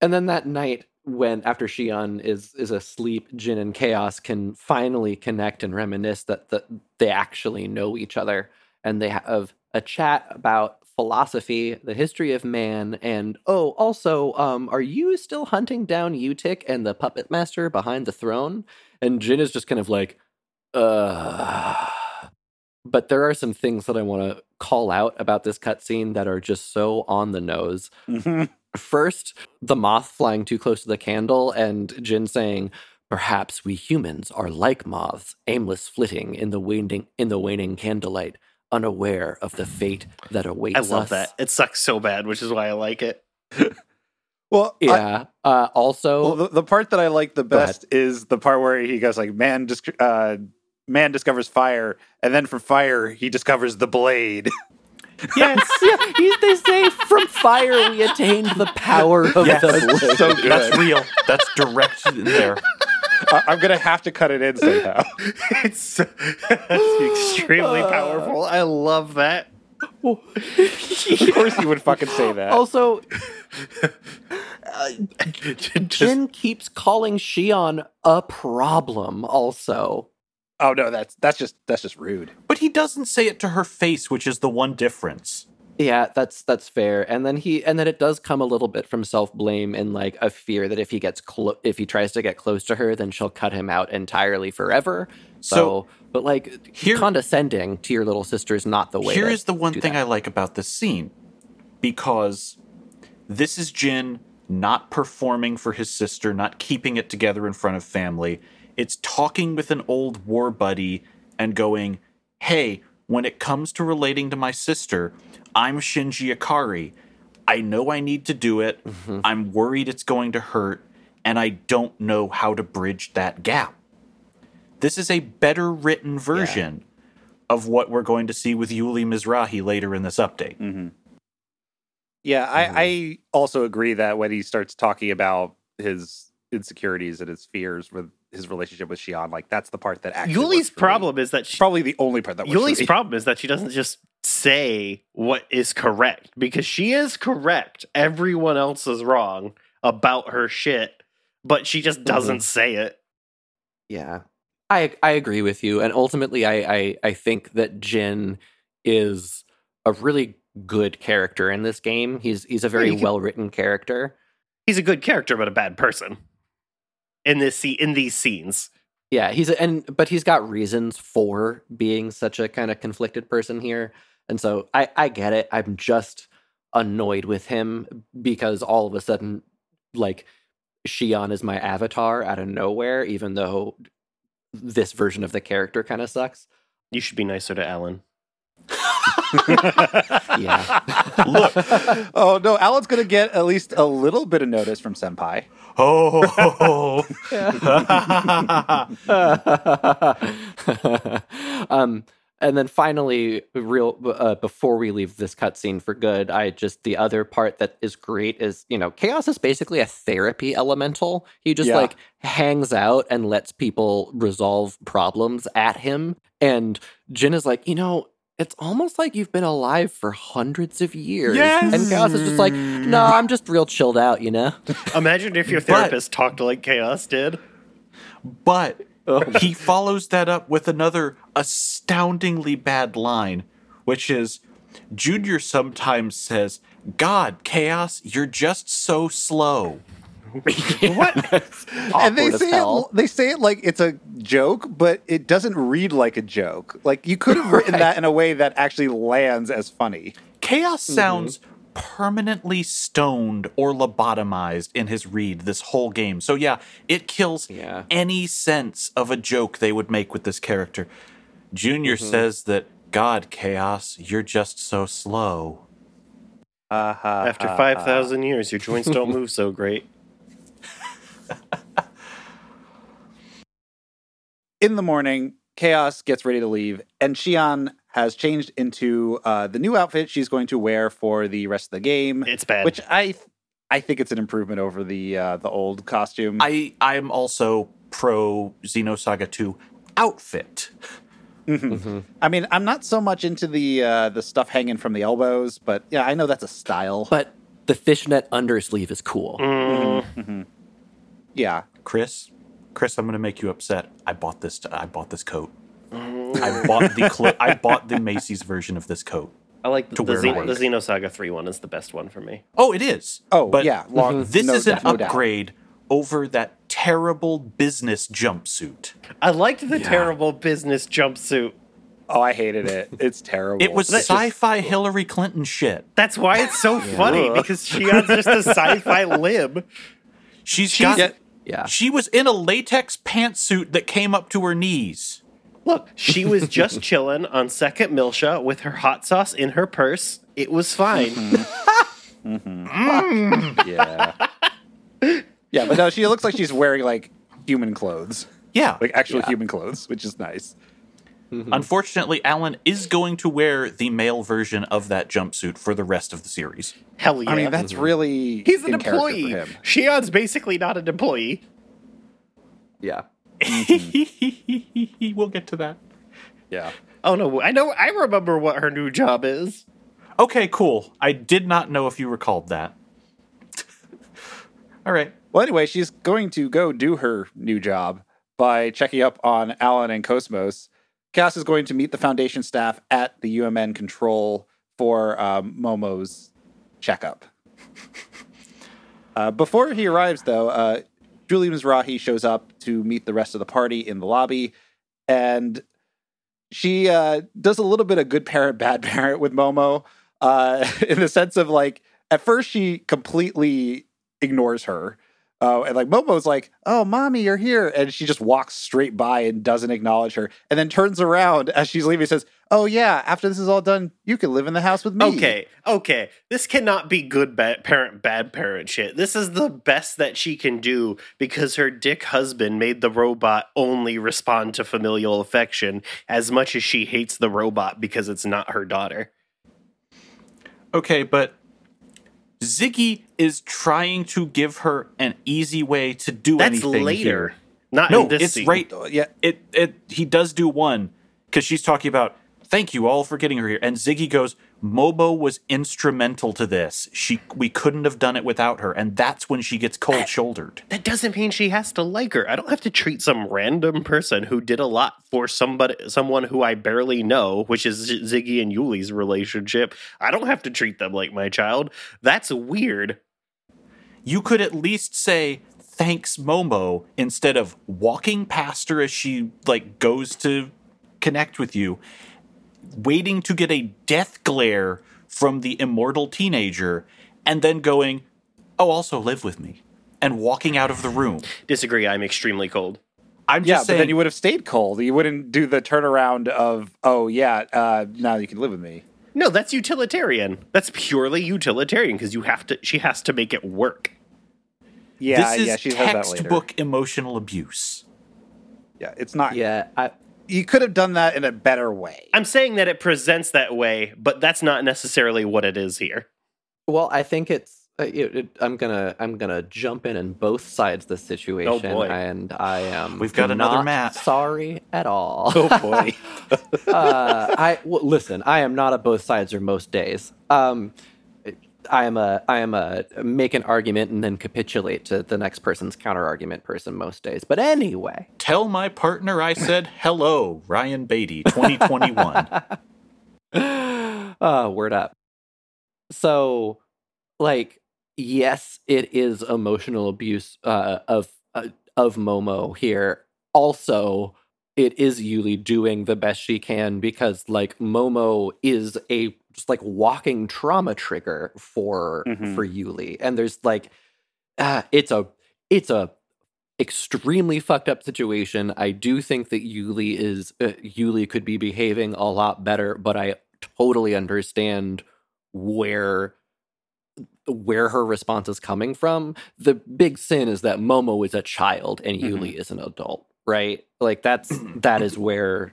And then that night when after Shion is is asleep, Jin and Chaos can finally connect and reminisce that, that they actually know each other. And they have a chat about philosophy, the history of man, and oh, also, um, are you still hunting down U-TIC and the puppet master behind the throne? And Jin is just kind of like, uh but there are some things that I want to call out about this cutscene that are just so on the nose. Mhm. First, the moth flying too close to the candle, and Jin saying, "Perhaps we humans are like moths, aimless flitting in the waning in the waning candlelight, unaware of the fate that awaits us. I love us." that. It sucks so bad, which is why I like it. Well, I- Yeah. uh, also, well, the, the part that I like the best is the part where he goes like, "Man, dis- uh, man discovers fire," and then from fire he discovers the blade. yes, yeah, they say, "From fire we attained the power of Yes. the blade." so good. That's real. That's direct in there. I- I'm gonna have to cut it in somehow. it's that's extremely powerful. I love that. of course, you would fucking say that. also, uh, Just- Jin keeps calling Shion a problem. Also, oh no, that's that's just that's just rude. But he doesn't say it to her face, which is the one difference. yeah, that's that's fair. And then he and then it does come a little bit from self blame and like a fear that if he gets clo- if he tries to get close to her, then she'll cut him out entirely forever. So, So, but like here- condescending to your little sister is not the way. Here to is the one thing that. I like about this scene because this is Jin not performing for his sister, not keeping it together in front of family. It's talking with an old war buddy and going, Hey, when it comes to relating to my sister, I'm Shinji Ikari. I know I need to do it. I'm worried it's going to hurt, and I don't know how to bridge that gap. This is a better written version of what we're going to see with Yuli Mizrahi later in this update. Mm-hmm. Yeah, I, I also agree that when he starts talking about his insecurities and his fears with his relationship with Shion, like that's the part that actually. Yuli's works for me. problem is that she, probably the only part that Yuli's problem is that she doesn't just say what is correct because she is correct. Everyone else is wrong about her shit, but she just mm-hmm. doesn't say it. Yeah, I I agree with you, and ultimately, I I, I think that Jin is a really good character in this game. He's he's a very you can- well written character. He's a good character, but a bad person. In this scene in these scenes. Yeah, he's a, and but he's got reasons for being such a kind of conflicted person here. And so I I get it. I'm just annoyed with him because all of a sudden like Shion is my avatar out of nowhere even though this version of the character kind of sucks. You should be nicer to Allen. Yeah. Look. oh no, Allen's gonna get at least a little bit of notice from Senpai. Oh. um, and then finally, real uh, before we leave this cutscene for good, I just the other part that is great is you know Chaos is basically a therapy elemental. He just Yeah. like hangs out and lets people resolve problems at him. And Jin is like, you know. It's almost like you've been alive for hundreds of years. Yes. And Chaos is just like, mm. no, I'm just real chilled out, you know? Imagine if your But- therapist talked like Chaos did. But oh. he follows that up with another astoundingly bad line, which is Junior sometimes says, God, Chaos, you're just so slow. What? and they say it, they say it like it's a joke, but it doesn't read like a joke. Like you could have written that in a way that actually lands as funny. Chaos mm-hmm. sounds permanently stoned or lobotomized in his read this whole game. So yeah, it kills Yeah. any sense of a joke they would make with this character. Junior mm-hmm. says that God, Chaos, you're just so slow. After 5,000 years, your joints don't move so great. in the morning, Chaos gets ready to leave, and Shion has changed into uh, the new outfit she's going to wear for the rest of the game. It's bad. which I I think it's an improvement over the uh, the old costume. I I'm also pro Xenosaga 2 outfit. I mean, I'm not so much into the uh, the stuff hanging from the elbows, but yeah, I know that's a style. But the fishnet undersleeve is cool. Mm, yeah, Chris, Chris, I'm gonna make you upset. I bought this. I bought this coat. I bought the clo- I bought the Macy's version of this coat. I like the, To the, wear Ze- the Xenosaga 3 one is the best one for me. Oh, it is. Oh, but yeah, long- mhm. this no is an doubt, no upgrade over that terrible business jumpsuit. I liked the terrible business jumpsuit. oh, I hated it. It's terrible. It was That sci-fi Hillary Clinton shit. That's why it's so funny because she has just a sci-fi lib. She's She's- got. Yeah. She was in a latex pantsuit that came up to her knees. Look, she was just chilling on Second Miltia with her hot sauce in her purse. It was fine. Mm-hmm. Mm-hmm. yeah, yeah, but no, she looks like she's wearing like human clothes, Yeah. like actual Yeah. human clothes, which is nice. Mm-hmm. Unfortunately, Allen is going to wear the male version of that jumpsuit for the rest of the series. Hell yeah. I mean, that's mm-hmm. really He's an in employee. him. Shion's basically not an employee. Yeah. Mm-hmm. we'll get to that. Yeah. Oh no, I know I remember what her new job is. Okay, cool. I did not know if you recalled that. All right. Well, anyway, she's going to go do her new job by checking up on Allen and KOS-MOS. Cass is going to meet the Foundation staff at the UMN control for um, Momo's checkup. uh, before he arrives, though, uh, Yuli Mizrahi shows up to meet the rest of the party in the lobby, and she uh, does a little bit of good parent, bad parent with Momo, uh, in the sense of like, at first she completely ignores her. Uh, and like Momo's like, "Oh, mommy, you're here," and she just walks straight by and doesn't acknowledge her, and then turns around as she's leaving, and says, "Oh yeah, after this is all done, you can live in the house with me." Okay, okay. This cannot be good bad parent, bad parent shit. This is the best that she can do because her dick husband made the robot only respond to familial affection as much as she hates the robot because it's not her daughter. Okay, but Ziggy is trying to give her an easy way to do That's anything later. here. Not No, in this it's scene. right. Uh, yeah, It it he does do one because she's talking about thank you all for getting her here, and Ziggy goes, Momo was instrumental to this. She we couldn't have done it without her, and that's when she gets cold shouldered. That doesn't mean she has to like her. I don't have to treat some random person who did a lot for somebody, someone who I barely know, which is Ziggy and Yuli's relationship. I don't have to treat them like my child. That's weird. You could at least say thanks Momo instead of walking past her as she like goes to connect with you, waiting to get a death glare from the immortal teenager, and then going, "Oh, also live with me," and walking out of the room. Disagree. I'm extremely cold. I'm Yeah, just but saying. then you would have stayed cold. You wouldn't do the turnaround of, oh yeah, uh, now you can live with me. No, that's utilitarian. That's purely utilitarian because you have to. She has to make it work. Yeah, this is yeah, she says that later. textbook emotional abuse. Yeah, it's not. Yeah, I, You could have done that in a better way. I'm saying that it presents that way, but that's not necessarily what it is here. well, I think it's. uh, It, it, I'm gonna I'm gonna jump in on both sides of the situation, boy. and I am. We've got another not Matt. Sorry at all. Oh boy. uh, I well, listen. I am not a both sides or most days. Um, I am a I am a make an argument and then capitulate to the next person's counter argument person most days. But anyway, Tell my partner I said hello, Ryan Beatty, 2021. uh, word up. So, like, yes, it is emotional abuse uh, of uh, of Momo here. Also, it is Yuli doing the best she can because, like, Momo is a just like walking trauma trigger for Mhm. for Yuli, and there's like, uh, it's a it's a extremely fucked up situation. I do think that Yuli is uh, Yuli could be behaving a lot better, but I totally understand where where her response is coming from. The big sin is that Momo is a child and Yuli is an adult, right? Like that's that is where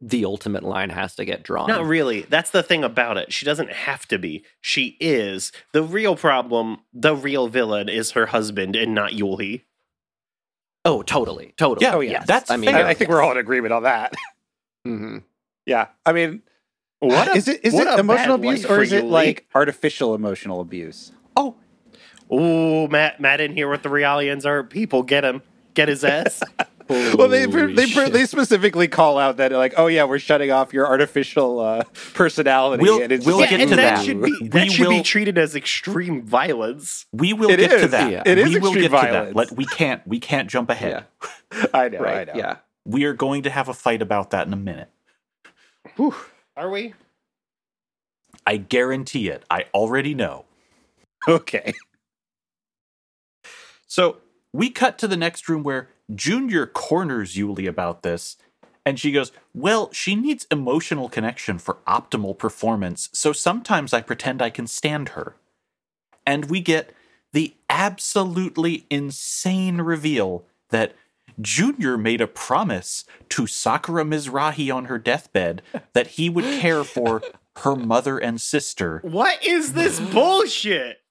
the ultimate line has to get drawn. Not really. That's the thing about it. She doesn't have to be. She is. The real problem, the real villain, is her husband and not Yuli. oh, totally, totally. Yeah, Oh, yeah. Yes. That's I mean, fair. I, I think we're all in agreement on that. hmm yeah, I mean, What a- is it is it emotional abuse or is it Yuli. like artificial emotional abuse? oh, Ooh, Matt, Matt in here with the Realians are people. Get him. Get his ass. Well, they Holy they shit. they specifically call out that like, oh yeah, we're shutting off your artificial uh, personality, We'll- and it's we'll just yeah, get and to that, that. should be We that should will- be treated as extreme violence. we will It get to that. Yeah. It is we will extreme get to that. violence. Let, we can't we can't jump ahead. yeah, I know, right, I know. yeah. We are going to have a fight about that in a minute. Are we? I guarantee it. I already know. Okay. So we cut to the next room where Junior corners Yuli about this, and she goes, Well, she needs emotional connection for optimal performance, so sometimes I pretend I can stand her. And we get the absolutely insane reveal that Junior made a promise to Sakura Mizrahi on her deathbed that he would care for her mother and sister What is this bullshit?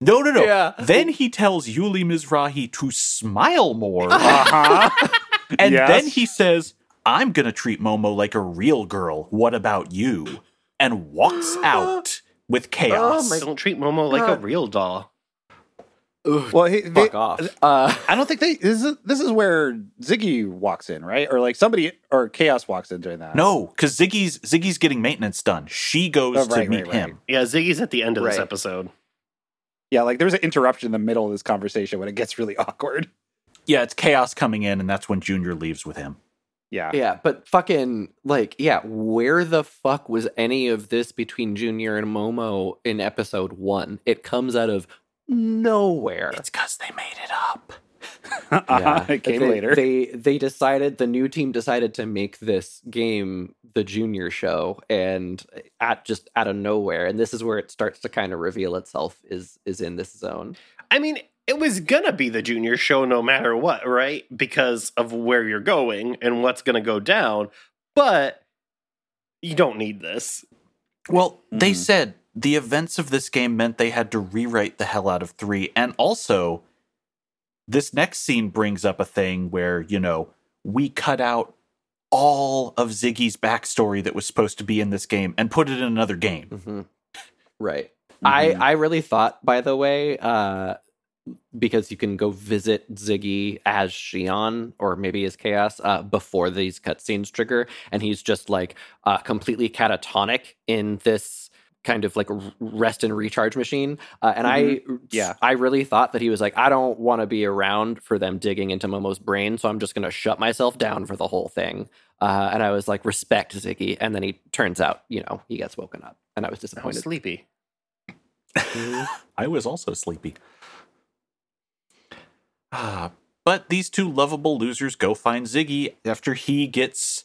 No, no, no. Yeah. Then he tells Yuli Mizrahi to smile more. Uh-huh. and yes. then he says, I'm going to treat Momo like a real girl. What about you? And walks out with chaos. my- Don't treat Momo like a real doll. well, he, they, Fuck off. Uh, I don't think they. This is this is where Ziggy walks in, right? Or like somebody or Chaos walks in during that. no, because Ziggy's Ziggy's getting maintenance done. She goes Oh, to meet right, right. him. Yeah, Ziggy's at the end of this episode. Yeah, like there's an interruption in the middle of this conversation when it gets really awkward. Yeah, it's chaos coming in, and that's when Junior leaves with him. Yeah. yeah, but fucking like, yeah, where the fuck was any of this between Junior and Momo in episode one? It comes out of nowhere. It's because they made it up. Uh-huh. it came they, later. They they decided the new team decided to make this game the junior show and at just out of nowhere and this is where it starts to kind of reveal itself is is in this zone. I mean, it was gonna be the junior show no matter what, right? Because of where you're going and what's gonna go down. But you don't need this. Well, they Mhm. said the events of this game meant they had to rewrite the hell out of three. And also, this next scene brings up a thing where, you know, we cut out all of Ziggy's backstory that was supposed to be in this game and put it in another game. Mm-hmm. Right. Mhm. I I really thought, by the way, uh, because you can go visit Ziggy as Shion or maybe as Chaos uh, before these cutscenes trigger, and he's just like uh, completely catatonic in this kind of like rest and recharge machine. Uh, and Mm-hmm. I, Yeah. I really thought that he was like, I don't want to be around for them digging into Momo's brain, so I'm just going to shut myself down for the whole thing. Uh, and I was like, respect Ziggy. And then he turns out, you know, he gets woken up, and I was I was disappointed. sleepy. I was also sleepy. Ah, but these two lovable losers go find Ziggy after he gets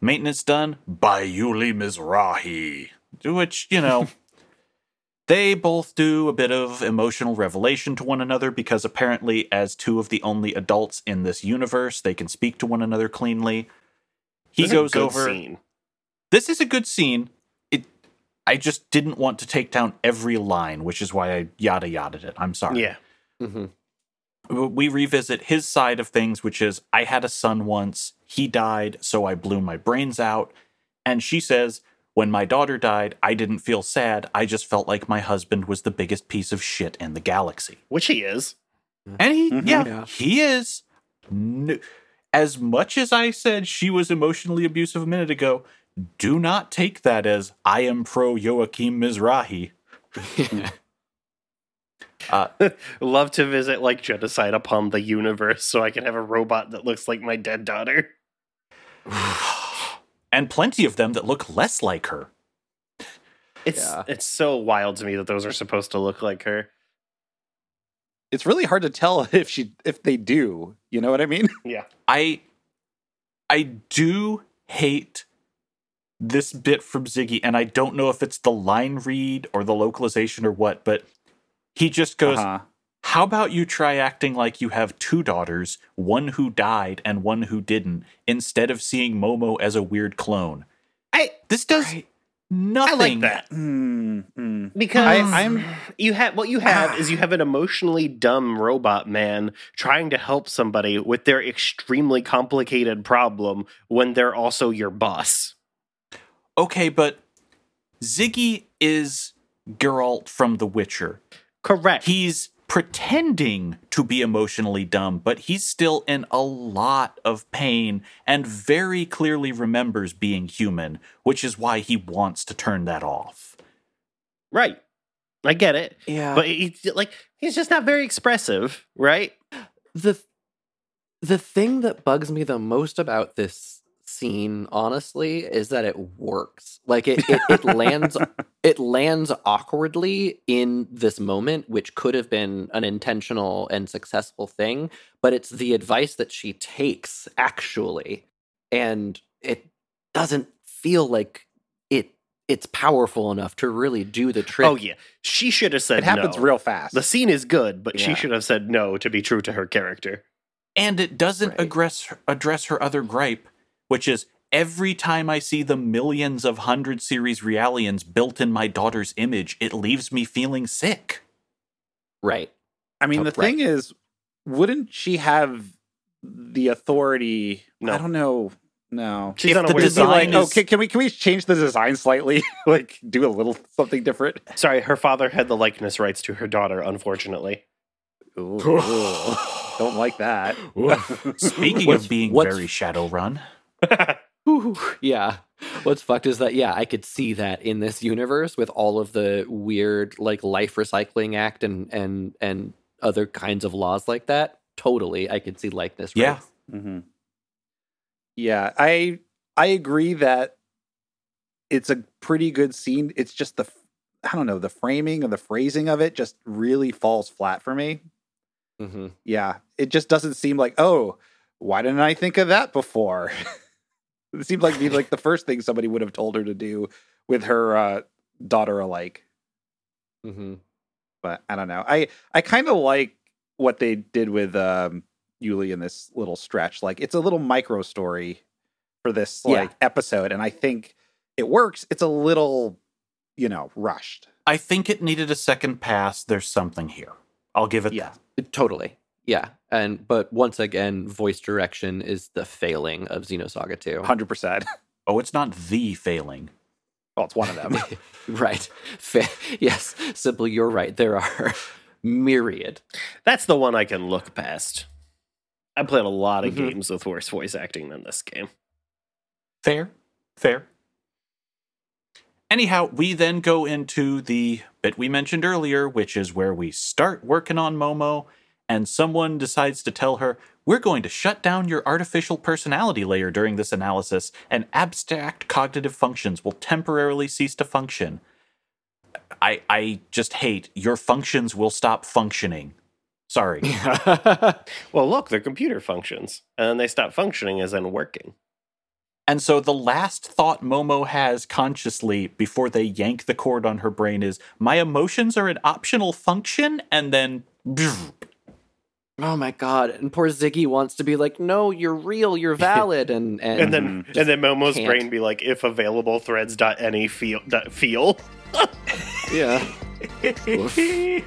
maintenance done by Yuli Mizrahi. Which, you know, they both do a bit of emotional revelation to one another because apparently, as two of the only adults in this universe, they can speak to one another cleanly. He This goes over Scene. this is a good scene. It I just didn't want to take down every line, which is why I yada yada it. I'm sorry. Yeah. hmm We revisit his side of things, which is I had a son once, he died, so I blew my brains out. And she says, when my daughter died, I didn't feel sad. I just felt like my husband was the biggest piece of shit in the galaxy. Which he is. And he, Mhm. yeah, Yeah. he is. No, as much as I said she was emotionally abusive a minute ago, do not take that as I am pro Joachim Mizrahi. Uh, Love to visit like genocide upon the universe so I can have a robot that looks like my dead daughter. and plenty of them that look less like her. It's Yeah. it's so wild to me that those are supposed to look like her. It's really hard to tell if she if they do. You know what I mean? Yeah. I I do hate this bit from Ziggy, and I don't know if it's the line read or the localization or what, but he just goes, Uh-huh. How about you try acting like you have two daughters, one who died and one who didn't, instead of seeing Momo as a weird clone? I This does I nothing. like that. Mm, mm. Because I- I'm- you have what you have is you have an emotionally dumb robot man trying to help somebody with their extremely complicated problem when they're also your boss. Okay, but Ziggy is Geralt from The Witcher. Correct. he's pretending to be emotionally dumb, but he's still in a lot of pain and very clearly remembers being human, which is why he wants to turn that off. right. I get it. Yeah. But he, like he's just not very expressive, right? the the thing that bugs me the most about this scene honestly is that it works like it it, it lands it lands awkwardly in this moment which could have been an intentional and successful thing but it's the advice that she takes actually and it doesn't feel like it it's powerful enough to really do the trick Oh yeah. She should have said It happens no. real fast. The scene is good, but she should have said no to be true to her character. And it doesn't Right. address, address her other gripe, which is every time I see the millions of 100 series Realians built in my daughter's image, it leaves me feeling sick. right I mean, Oh, the right. thing is, wouldn't she have the authority? No. I don't know. No. She's If the unaware. Would it be design like, oh, can, can we can we change the design slightly? like, do a little something different? Sorry, her father had the likeness rights to her daughter, unfortunately. Ooh, ooh. don't like that. Speaking of being what's- very Shadowrun, Whew, yeah. What's fucked is that yeah, I could see that in this universe with all of the weird like life recycling act and and and other kinds of laws like that. Totally, I could see likeness. Yeah. rights. hmm Yeah, I I agree that it's a pretty good scene. It's just the I don't know the framing and the phrasing of it just really falls flat for me. Mhm. Yeah, it just doesn't seem like oh, why didn't I think of that before? it seemed like be like the first thing somebody would have told her to do with her uh, daughter alike. Mhm. But I don't know. I I kind of like what they did with um Yuli in this little stretch. Like it's a little micro story for this Yeah. like episode, and I think it works. It's a little, you know, rushed. I think it needed a second pass. There's something here. I'll give it Yeah. that. Totally. Yeah. And but once again, voice direction is the failing of Xenosaga 2. Hundred percent. Oh, it's not the failing. Well, it's one of them. right. Fa- yes. Simply you're right. There are myriad. That's the one I can look past. I played a lot of Mhm. games with worse voice acting than this game. Fair, fair. Anyhow, we then go into the bit we mentioned earlier, which is where we start working on Momo, and someone decides to tell her, We're going to shut down your artificial personality layer during this analysis, and abstract cognitive functions will temporarily cease to function. I, I just hate your functions will stop functioning. Sorry. Well, look, they're computer functions, and then they stop functioning as in working. And so the last thought Momo has consciously before they yank the cord on her brain is my emotions are an optional function and then oh my god! And poor Ziggy wants to be like, "No, you're real. You're valid." And and, And then mm-hmm. and then Momo's can't. brain be like, if available threads dot any feel dot feel. yeah.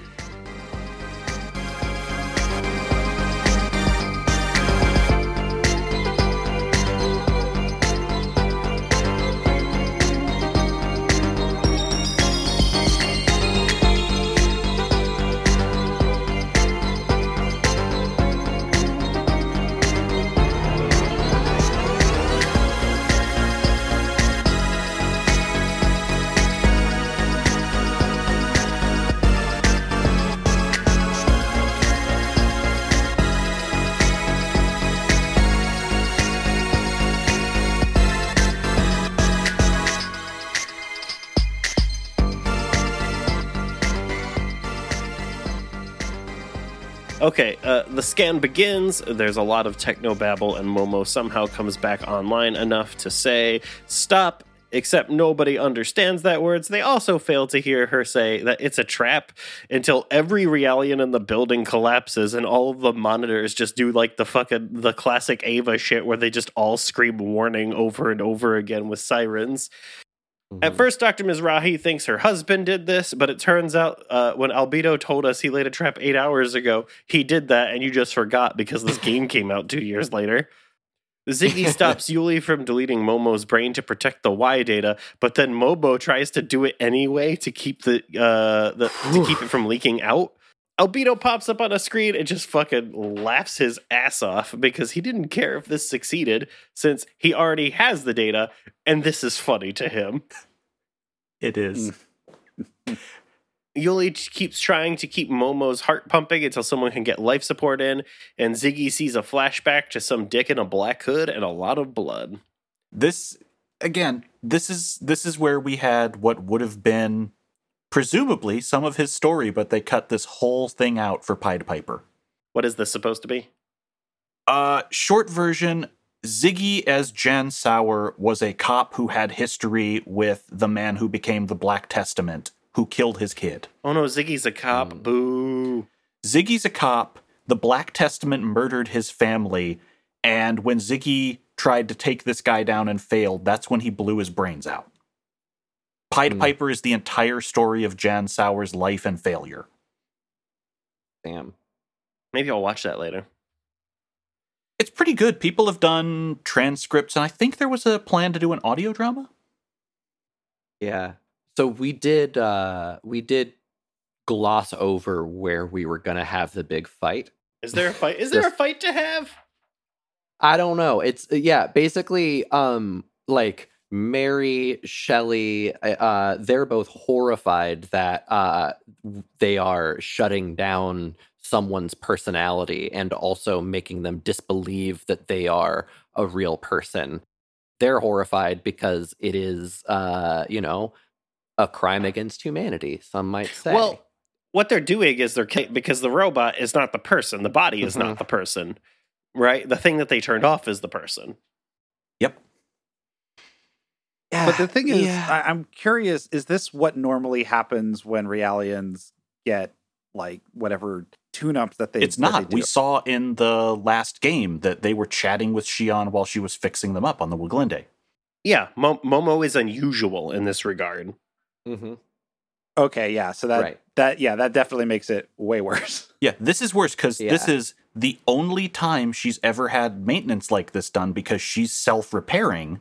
Okay, uh, the scan begins. There's a lot of techno babble, and Momo somehow comes back online enough to say, Stop, except nobody understands that words. They also fail to hear her say that it's a trap until every Realian in the building collapses and all of the monitors just do like the fucking the classic Eva shit where they just all scream warning over and over again with sirens. At first, Dr. Mizrahi thinks her husband did this, but it turns out uh, when Albedo told us he laid a trap eight hours ago, he did that and you just forgot because this game came out two years later. Ziggy stops Yuli from deleting Momo's brain to protect the Y data, but then Momo tries to do it anyway to keep the uh the to keep it from leaking out. Albedo pops up on a screen and just fucking laughs his ass off because he didn't care if this succeeded since he already has the data and this is funny to him. it is. Mm. Yuli keeps trying to keep Momo's heart pumping until someone can get life support in, and Ziggy sees a flashback to some dick in a black hood and a lot of blood. This again, this is this is where we had what would have been presumably some of his story, but they cut this whole thing out for Pied Piper. What is this supposed to be? Uh, short version Ziggy as Jan Sauer was a cop who had history with the man who became the Black Testament, who killed his kid. Oh no, Ziggy's a cop. Hmm. Boo. Ziggy's a cop. The Black Testament murdered his family, and when Ziggy tried to take this guy down and failed, that's when he blew his brains out. Pied Hmm. Piper is the entire story of Jan Sauer's life and failure. Damn. Maybe I'll watch that later. It's pretty good. People have done transcripts, and I think there was a plan to do an audio drama. Yeah. So we did uh we did gloss over where we were gonna have the big fight. Is there a fight? Is there a fight to have? I don't know. It's yeah, basically um like Mary, Shelley, uh they're both horrified that uh they are shutting down someone's personality and also making them disbelieve that they are a real person. They're horrified because it is uh, you know, a crime against humanity, some might say. Well, what they're doing is they're because the robot is not the person, the body is Mhm. not the person, right? The thing that they turned off is the person. Yep. Yeah, But the thing is, yeah. I, I'm curious: is this what normally happens when Realians get like whatever tune-ups that they? it's that they not. We saw in the last game that they were chatting with Shion while she was fixing them up on the Woglinde. Yeah, Mo- Momo is unusual in this regard. Mhm. Okay, yeah. So that Right. that yeah, that definitely makes it way worse. Yeah, this is worse because this is the only time she's ever had maintenance like this done because she's self repairing.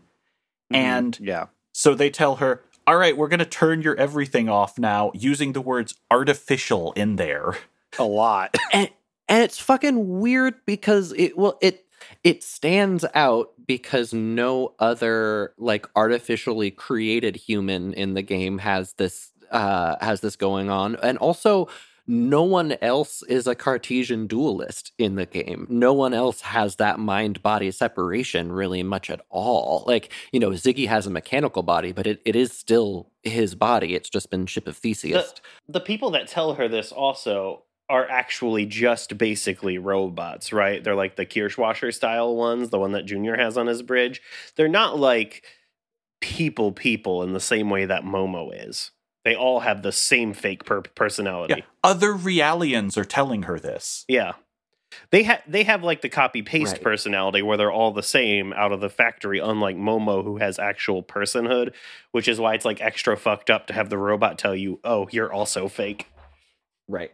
And yeah, so they tell her, all right, we're going to turn your everything off now using the words artificial in there. a lot. and and it's fucking weird because it well it it stands out because no other like artificially created human in the game has this uh has this going on and also no one else is a cartesian dualist in the game no one else has that mind body separation really much at all like you know ziggy has a mechanical body but it, it is still his body it's just been ship of theseus the people that tell her this also are actually just basically robots, right? They're like the Kirschwasser style ones, the one that Junior has on his bridge. They're not like people people in the same way that Momo is. They all have the same fake per- personality. Yeah. Other Realians are telling her this. Yeah. They have they have like the copy paste Right. personality where they're all the same out of the factory, unlike Momo who has actual personhood, which is why it's like extra fucked up to have the robot tell you, "Oh, you're also fake." right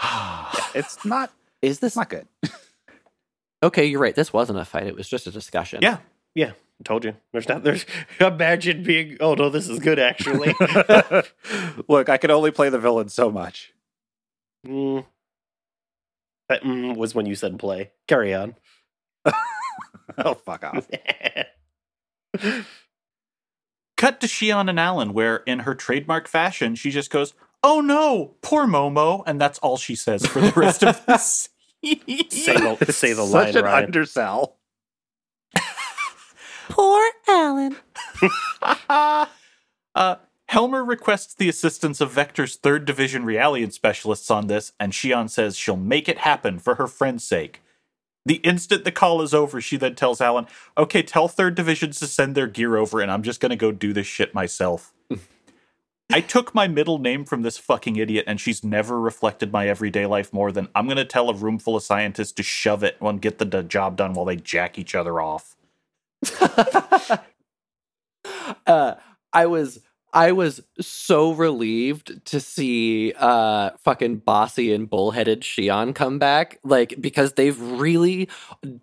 It's not. is this not good. okay you're right this wasn't a fight it was just a discussion yeah. I told you. There's not there's imagine being oh no, this is good actually. Look, I can only play the villain so much. Mm. That mm was when you said play. Carry on. Oh, fuck off. Cut to Shion and Allen, where in her trademark fashion, she just goes, Oh no, poor Momo. And that's all she says for the rest of this. say the say the Such line an right. undersell. Poor allen uh, Helmer requests the assistance of Vector's 3rd Division Realian specialists on this, and Shion says she'll make it happen for her friend's sake. The instant the call is over, she then tells Allen, Okay, tell 3rd Divisions to send their gear over, and I'm just gonna go do this shit myself. I took my middle name from this fucking idiot, and she's never reflected my everyday life more than I'm gonna tell a room full of scientists to shove it and get the job done while they jack each other off. uh, I was I was so relieved to see uh fucking bossy and bullheaded Shion come back, like because they've really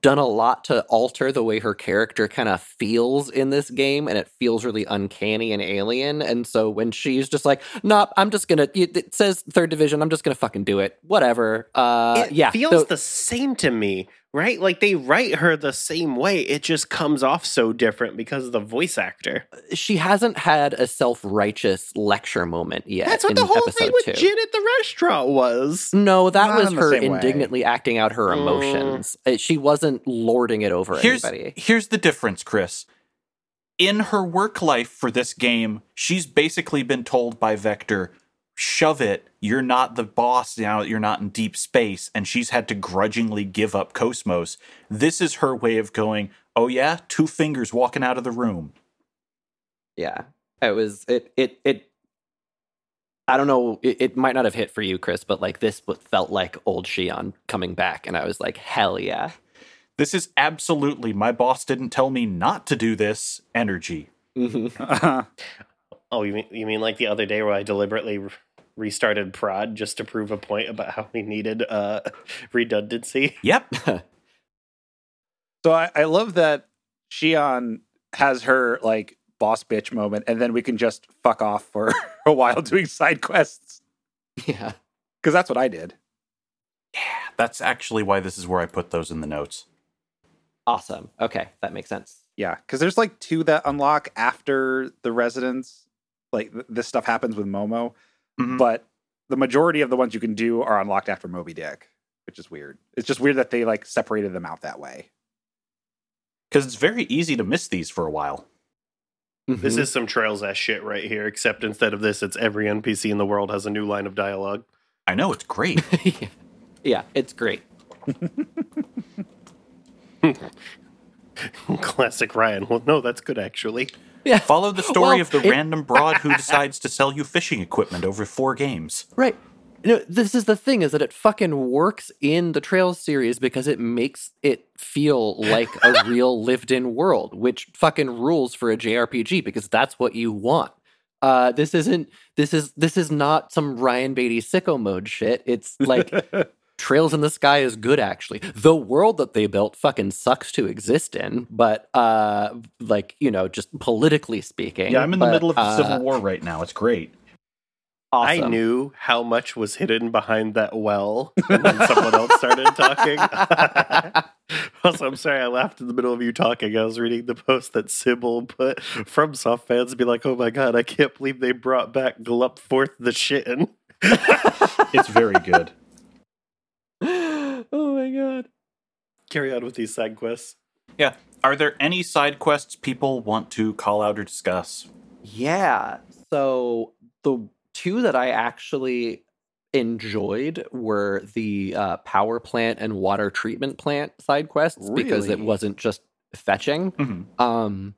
done a lot to alter the way her character kind of feels in this game, and it feels really uncanny and alien. And so when she's just like, "Nope, I'm just gonna," it it says third division, I'm just gonna fucking do it, whatever. Uh, it yeah, feels so- the same to me, right? Like they write her the same way. It just comes off so different because of the voice actor. she hasn't had a self-righteous lecture moment yet. That's what in the whole thing with two. Jin at the restaurant was. No, that Not was in her same way. indignantly acting out her Mm. emotions. Uh, She wasn't lording it over here's, anybody. Here's the difference, Chris. In her work life for this game, she's basically been told by Vector, shove it, you're not the boss now, you're not in deep space, and she's had to grudgingly give up KOS-MOS. This is her way of going, oh yeah, two fingers walking out of the room. Yeah, it was it it it. I don't know. It, it might not have hit for you, Chris, but like this w- felt like old Shion coming back, and I was like, hell yeah. This is absolutely my boss didn't tell me not to do this energy. Mhm. Oh, you mean you mean like the other day where I deliberately re- restarted prod just to prove a point about how we needed uh, redundancy? Yep. So I, I love that Shion has her like boss bitch moment, and then we can just fuck off for a while doing side quests yeah. because that's what I did. Yeah, that's actually why this is where I put those in the notes. Awesome. Okay, that makes sense. Yeah, because there's like two that unlock after the residence. Like th- this stuff happens with Momo, Mhm. but the majority of the ones you can do are unlocked after Moby Dick, which is weird. It's just weird that they like separated them out that way. Because it's very easy to miss these for a while. This Mhm. is some Trails ass shit right here, except instead of this, it's every NPC in the world has a new line of dialogue. I know it's great. yeah. yeah, it's great. Classic Ryan. Well, no, that's good actually. Yeah, Follow the story Well, of the it- random broad who decides to sell you fishing equipment over four games. Right. No, this is the thing is that it fucking works in the Trails series because it makes it feel like a real lived in world, which fucking rules for a JRPG because that's what you want. Uh, this isn't this is this is not some Ryan Beatty sicko mode shit. It's like Trails in the Sky is good actually. The world that they built fucking sucks to exist in, but uh like, you know, just politically speaking. Yeah, I'm in the middle of a uh, civil war right now. It's great. I knew how much was hidden behind that well when someone else started talking. Also, I'm sorry I laughed in the middle of you talking. I was reading the post that Sybil put from soft fans be like, "Oh my god, I can't believe they brought back Glup Forth the Shittin." It's very good. God. Carry on with these side quests. Yeah. Are there any side quests people want to call out or discuss? Yeah. So the two that I actually enjoyed were the uh, power plant and water treatment plant side quests because it wasn't just fetching. Mhm. Um,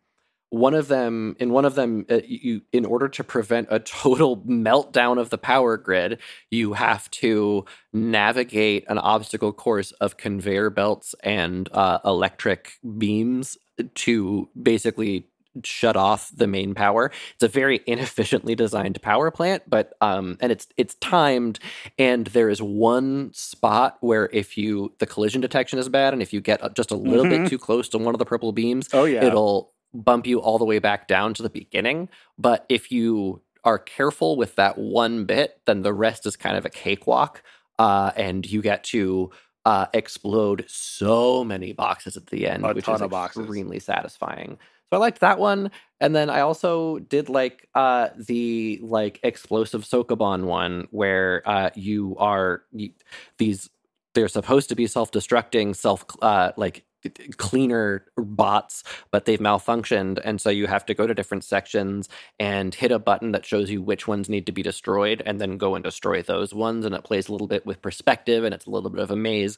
one of them, in one of them, uh, you, in order to prevent a total meltdown of the power grid, you have to navigate an obstacle course of conveyor belts and uh, electric beams to basically shut off the main power. It's a very inefficiently designed power plant, but um, and it's it's timed, and there is one spot where if you the collision detection is bad, and if you get uh, just a little Mhm. bit too close to one of the purple beams, Oh yeah. it'll bump you all the way back down to the beginning. But if you are careful with that one bit, then the rest is kind of a cakewalk, uh, and you get to uh, explode so many boxes at the end, A which is boxes. extremely satisfying. So I liked that one, and then I also did like uh, the like explosive Sokoban one, where uh, you are you, these. They're supposed to be self-destructing, self uh, like cleaner bots, but they've malfunctioned. And so you have to go to different sections and hit a button that shows you which ones need to be destroyed and then go and destroy those ones. And it plays a little bit with perspective and it's a little bit of a maze.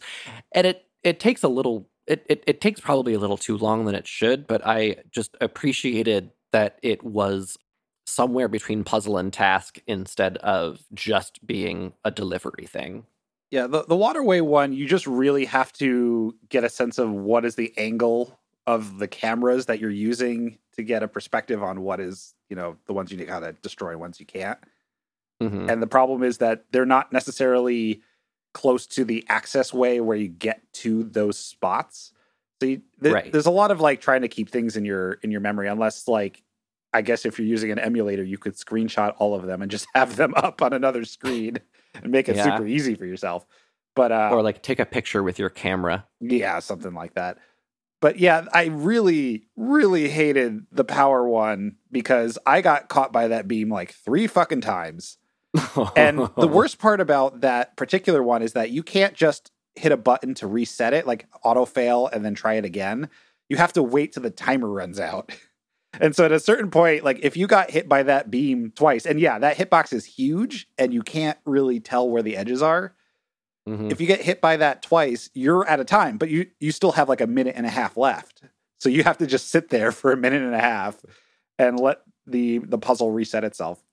And it it takes a little it, it, it takes probably a little too long than it should, but I just appreciated that it was somewhere between puzzle and task instead of just being a delivery thing. Yeah, the, the waterway one, you just really have to get a sense of what is the angle of the cameras that you're using to get a perspective on what is, you know, the ones you need to gotta destroy, ones you can't. Mhm. And the problem is that they're not necessarily close to the access way where you get to those spots. So you, th- Right. there's a lot of like trying to keep things in your in your memory, unless like I guess if you're using an emulator, you could screenshot all of them and just have them up on another screen and make it Yeah. super easy for yourself. But uh, or like take a picture with your camera. yeah, something like that. But yeah, I really, really hated the power one because I got caught by that beam like three fucking times. And the worst part about that particular one is that you can't just hit a button to reset it, like auto fail and then try it again. You have to wait till the timer runs out. And so at a certain point, like if you got hit by that beam twice, and yeah, that hitbox is huge and you can't really tell where the edges are. Mhm. If you get hit by that twice, you're out of time, but you you still have like a minute and a half left. So you have to just sit there for a minute and a half and let the the puzzle reset itself.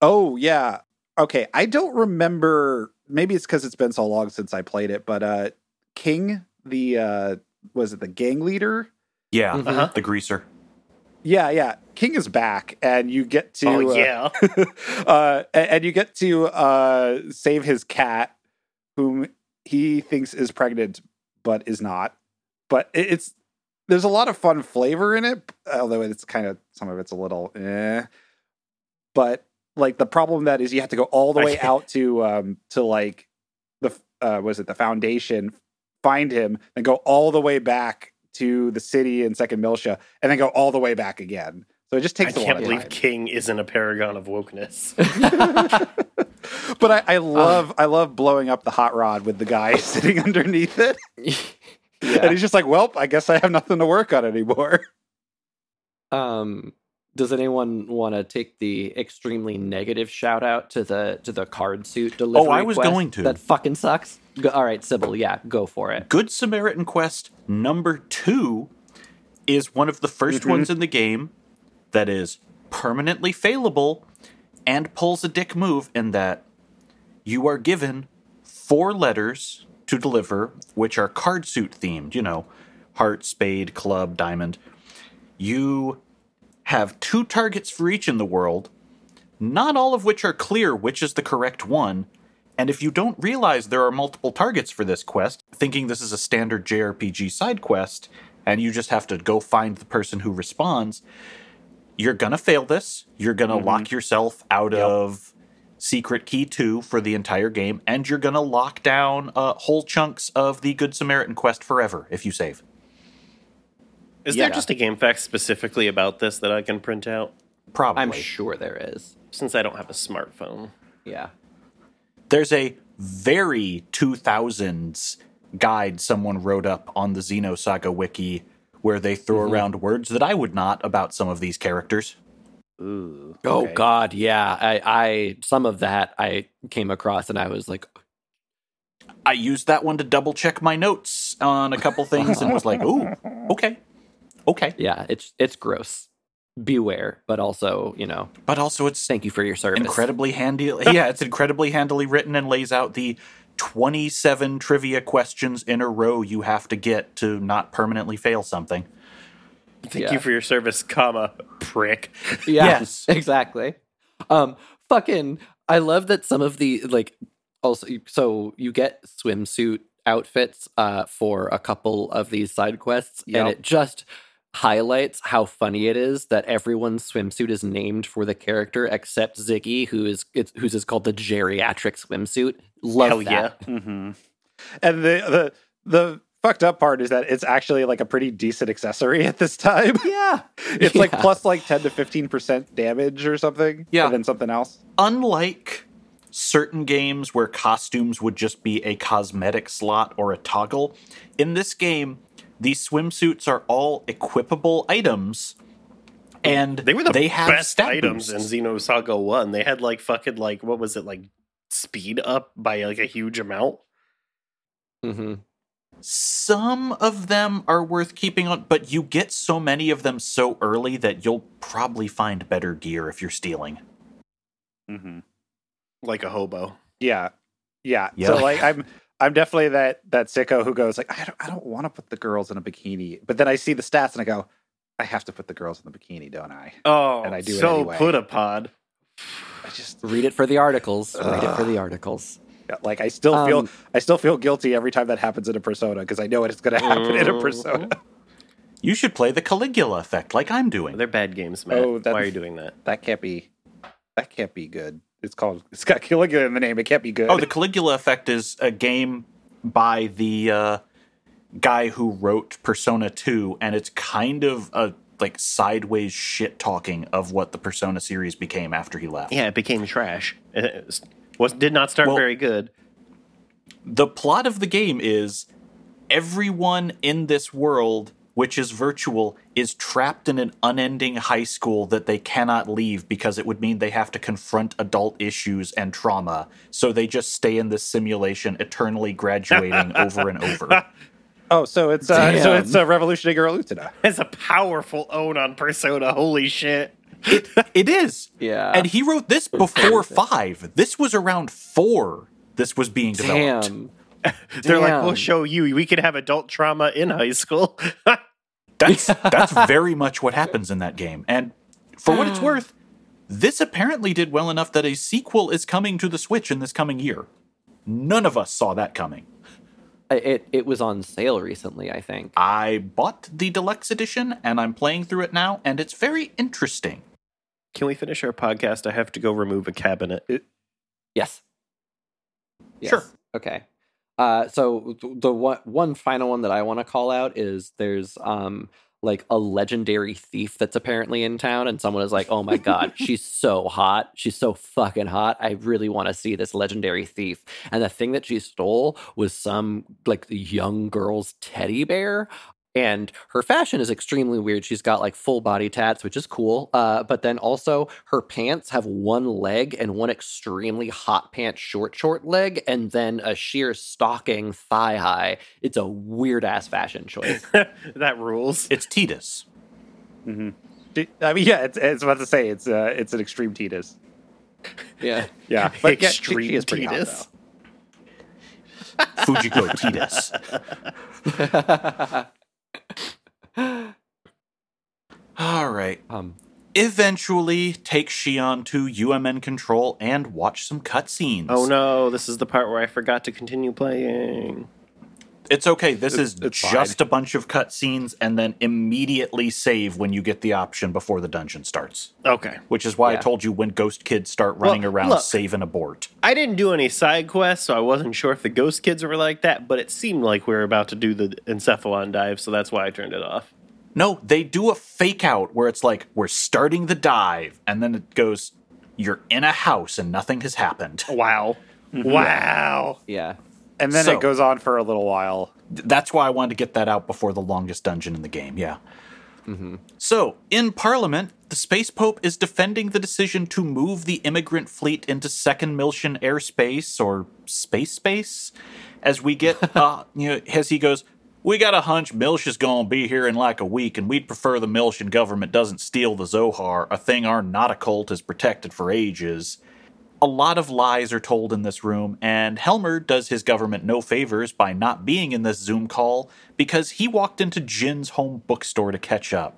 Oh yeah. Okay, I don't remember maybe it's cuz it's been so long since I played it, but uh King, the uh was it the gang leader? Yeah, Mhm. Uh-huh. the greaser. Yeah, yeah. King is back and you get to oh uh, yeah. uh, a- and you get to uh, save his cat, whom he thinks is pregnant but is not. But it's there's a lot of fun flavor in it, although it's kind of some of it's a little eh. But like the problem that is you have to go all the way out to um to like the uh was it the foundation, find him, and go all the way back to the city and Second Miltia, and then go all the way back again. So it just takes a lot can't of believe time. King isn't a paragon of wokeness. but I, I love I love blowing up the hot rod with the guy sitting underneath it. And he's just like, Well, I guess I have nothing to work on anymore. Um, does anyone want to take the extremely negative shout out to the to the card suit delivery? Oh, I was quest going to. That fucking sucks. Go, all right, Sybil. Yeah, go for it. Good Samaritan Quest number two is one of the 1st Mhm. ones in the game that is permanently failable and pulls a dick move in that you are given four letters to deliver, which are card suit themed, you know, heart, spade, club, diamond. You have two targets for each in the world, not all of which are clear which is the correct one. And if you don't realize there are multiple targets for this quest, thinking this is a standard JRPG side quest, and you just have to go find the person who responds, you're gonna fail this. You're gonna lock yourself out Yep. of secret key two for the entire game, and you're gonna lock down uh, whole chunks of the Good Samaritan quest forever if you save. Is Yeah. there just a game fact specifically about this that I can print out? Probably. I'm sure there is. Since I don't have a smartphone. Yeah. There's a very 2000s guide someone wrote up on the Xenosaga wiki where they throw mm-hmm. around words that I would not about some of these characters. Ooh. Oh. God, yeah. I, I some of that I came across and I was like, I used that one to double check my notes on a couple things and was like, "Ooh, okay, okay." yeah, it's it's gross. Beware, but also, you know, But also, it's thank you for your service. incredibly handy. Yeah, it's incredibly handily written and lays out the 27 trivia questions in a row you have to get to not permanently fail something. Thank Yeah. you for your service, comma, prick. Yeah, Yes. exactly. Um, fucking, I love that some of the like also. So you get swimsuit outfits uh for a couple of these side quests, and it just highlights how funny it is that everyone's swimsuit is named for the character except Ziggy, who is it's, whose is called the geriatric swimsuit. Love Hell that. yeah. hmm And the the the fucked up part is that it's actually like a pretty decent accessory at this time. Yeah, It's like plus like ten to fifteen percent damage or something. Yeah. and then something else. Unlike certain games where costumes would just be a cosmetic slot or a toggle, in this game, these swimsuits are all equipable items. And They were the they have best items boosts. in Xenosaga 1. They had like fucking like what was it like speed up by like a huge amount. hmm Some of them are worth keeping on, but you get so many of them so early that you'll probably find better gear if you're stealing. Mm-hmm. Like a hobo. Yeah, yeah. Yeah. So like I'm I'm definitely that that sicko who goes like I don't I don't want to put the girls in a bikini, but then I see the stats and I go I have to put the girls in the bikini, don't I? Oh, And I do so anyway. put a pod. I just Read it for the articles. Read it for the articles. like I still feel Um, I still feel guilty every time that happens in a persona because I know it's going to happen in a persona. You should play the Caligula effect like I'm doing. They're bad games, Matt. Oh, Why are you doing that? That can't be that can't be good. It's called it's got Caligula in the name. It can't be good. Oh, the Caligula effect is a game by the uh, guy who wrote Persona 2, and it's kind of a like sideways shit talking of what the Persona series became after he left. Yeah, it became trash. It was, was did not start Well- very good. The plot of the game is everyone in this world, which is virtual, is trapped in an unending high school that they cannot leave because it would mean they have to confront adult issues and trauma. So they just stay in this simulation, eternally graduating over and over. oh, so it's uh, so it's a revolutionary girl Utena. It's a powerful own on Persona. Holy shit. It is. Yeah. And he wrote this before five. This was around four. This was being developed. Damn. They're like, we'll show you. We can have adult trauma in high school. That's that's very much what happens in that game. And for what it's ah. worth, this apparently did well enough that a sequel is coming to the Switch in this coming year. None of us saw that coming. It it was on sale recently, I think. I bought the deluxe edition and I'm playing through it now, and it's very interesting. can we finish our podcast? I have to go remove a cabinet. Yes. Yes. Sure. Okay. Uh, so the one one final one that I want to call out is there's um like a legendary thief that's apparently in town, and someone is like, "Oh my god, she's so hot! She's so fucking hot! I really want to see this legendary thief." And the thing that she stole was some like the young girl's teddy bear. And her fashion is extremely weird. She's got like full body tats, which is cool. Uh, but then also her pants have one leg and one extremely hot pants, short, short leg, and then a sheer stocking thigh high. It's a weird ass fashion choice. that rules. It's Titus. I mean, yeah, it's, it's about to say it's uh, it's an extreme Titus. yeah. Yeah, but yeah, she- Extreme she is pretty hot, Titus. though. Fujiko Titus. All right. um, Eventually, take Shion to UMN control and watch some cutscenes. Oh no, this is the part where I forgot to continue playing. It's okay. This It's- is it's just a bunch of cutscenes and then immediately save when you get the option before the dungeon starts. Okay. Which is why I told you when ghost kids start running Well, around, look. save and abort. I didn't do any side quests, so I wasn't sure if the ghost kids were like that, but it seemed like we were about to do the encephalon dive, so that's why I turned it off. No, they do a fake out where it's like, we're starting the dive, and then it goes, you're in a house and nothing has happened. Wow. Wow. Yeah. And then So- it goes on for a little while. That's why I wanted to get that out before the longest dungeon in the game, yeah. So, in Parliament, the Space Pope is defending the decision to move the immigrant fleet into Second Miltian airspace or space space. As we get, uh, you know, as he goes, we got a hunch Miltia is going to be here in like a week, and we'd prefer the Miltian government doesn't steal the Zohar, a thing our Nada cult has protected for ages. A lot of lies are told in this room, and Helmer does his government no favors by not being in this Zoom call because he walked into Jin's home bookstore to catch up.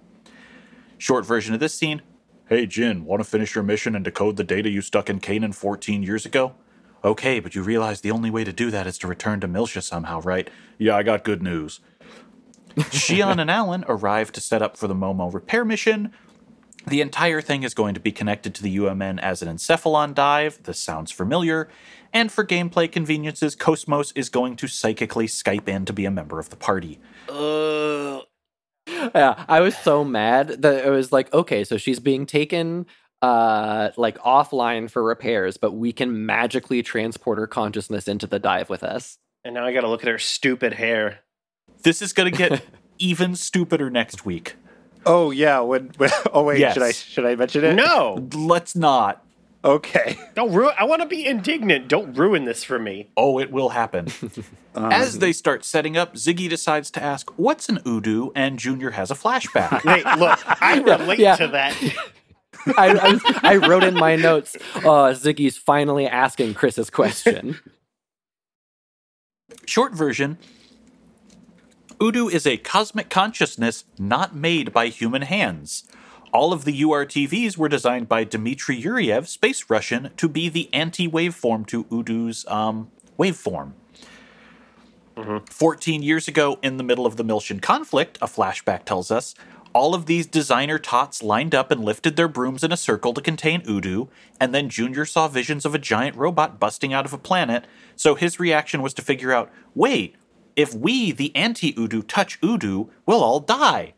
Short version of this scene Hey Jin, want to finish your mission and decode the data you stuck in Canaan 14 years ago? Okay, but you realize the only way to do that is to return to Miltia somehow, right? Yeah, I got good news. Shion and Allen arrive to set up for the Momo repair mission, the entire thing is going to be connected to the UMN as an encephalon dive. This sounds familiar. And for gameplay conveniences, KOS-MOS is going to psychically Skype in to be a member of the party. Uh, Yeah, I was so mad that it was like, okay, so she's being taken uh like offline for repairs, but we can magically transport her consciousness into the dive with us. and now I gotta look at her stupid hair. This is going to get even stupider next week. Oh yeah, when, when oh wait, Yes. should I should I mention it? No! Let's not. Okay. Don't ruin I wanna be indignant. Don't ruin this for me. Oh, it will happen. As they start setting up, Ziggy decides to ask, What's an U-DO? And Junior has a flashback. Wait, look, I relate Yeah. to that. I, I, was, I wrote in my notes, uh, Ziggy's finally asking Chris's question. Short version U-DO is a cosmic consciousness not made by human hands. All of the URTVs were designed by Dmitry Yuriev, space Russian, to be the anti waveform to U-DO's um, waveform. 14 years ago, in the middle of the Miltian conflict, a flashback tells us, all of these designer tots lined up and lifted their brooms in a circle to contain U-DO, and then Junior saw visions of a giant robot busting out of a planet, so his reaction was to figure out wait, if we, the anti U-DO, touch U-DO, we'll all die.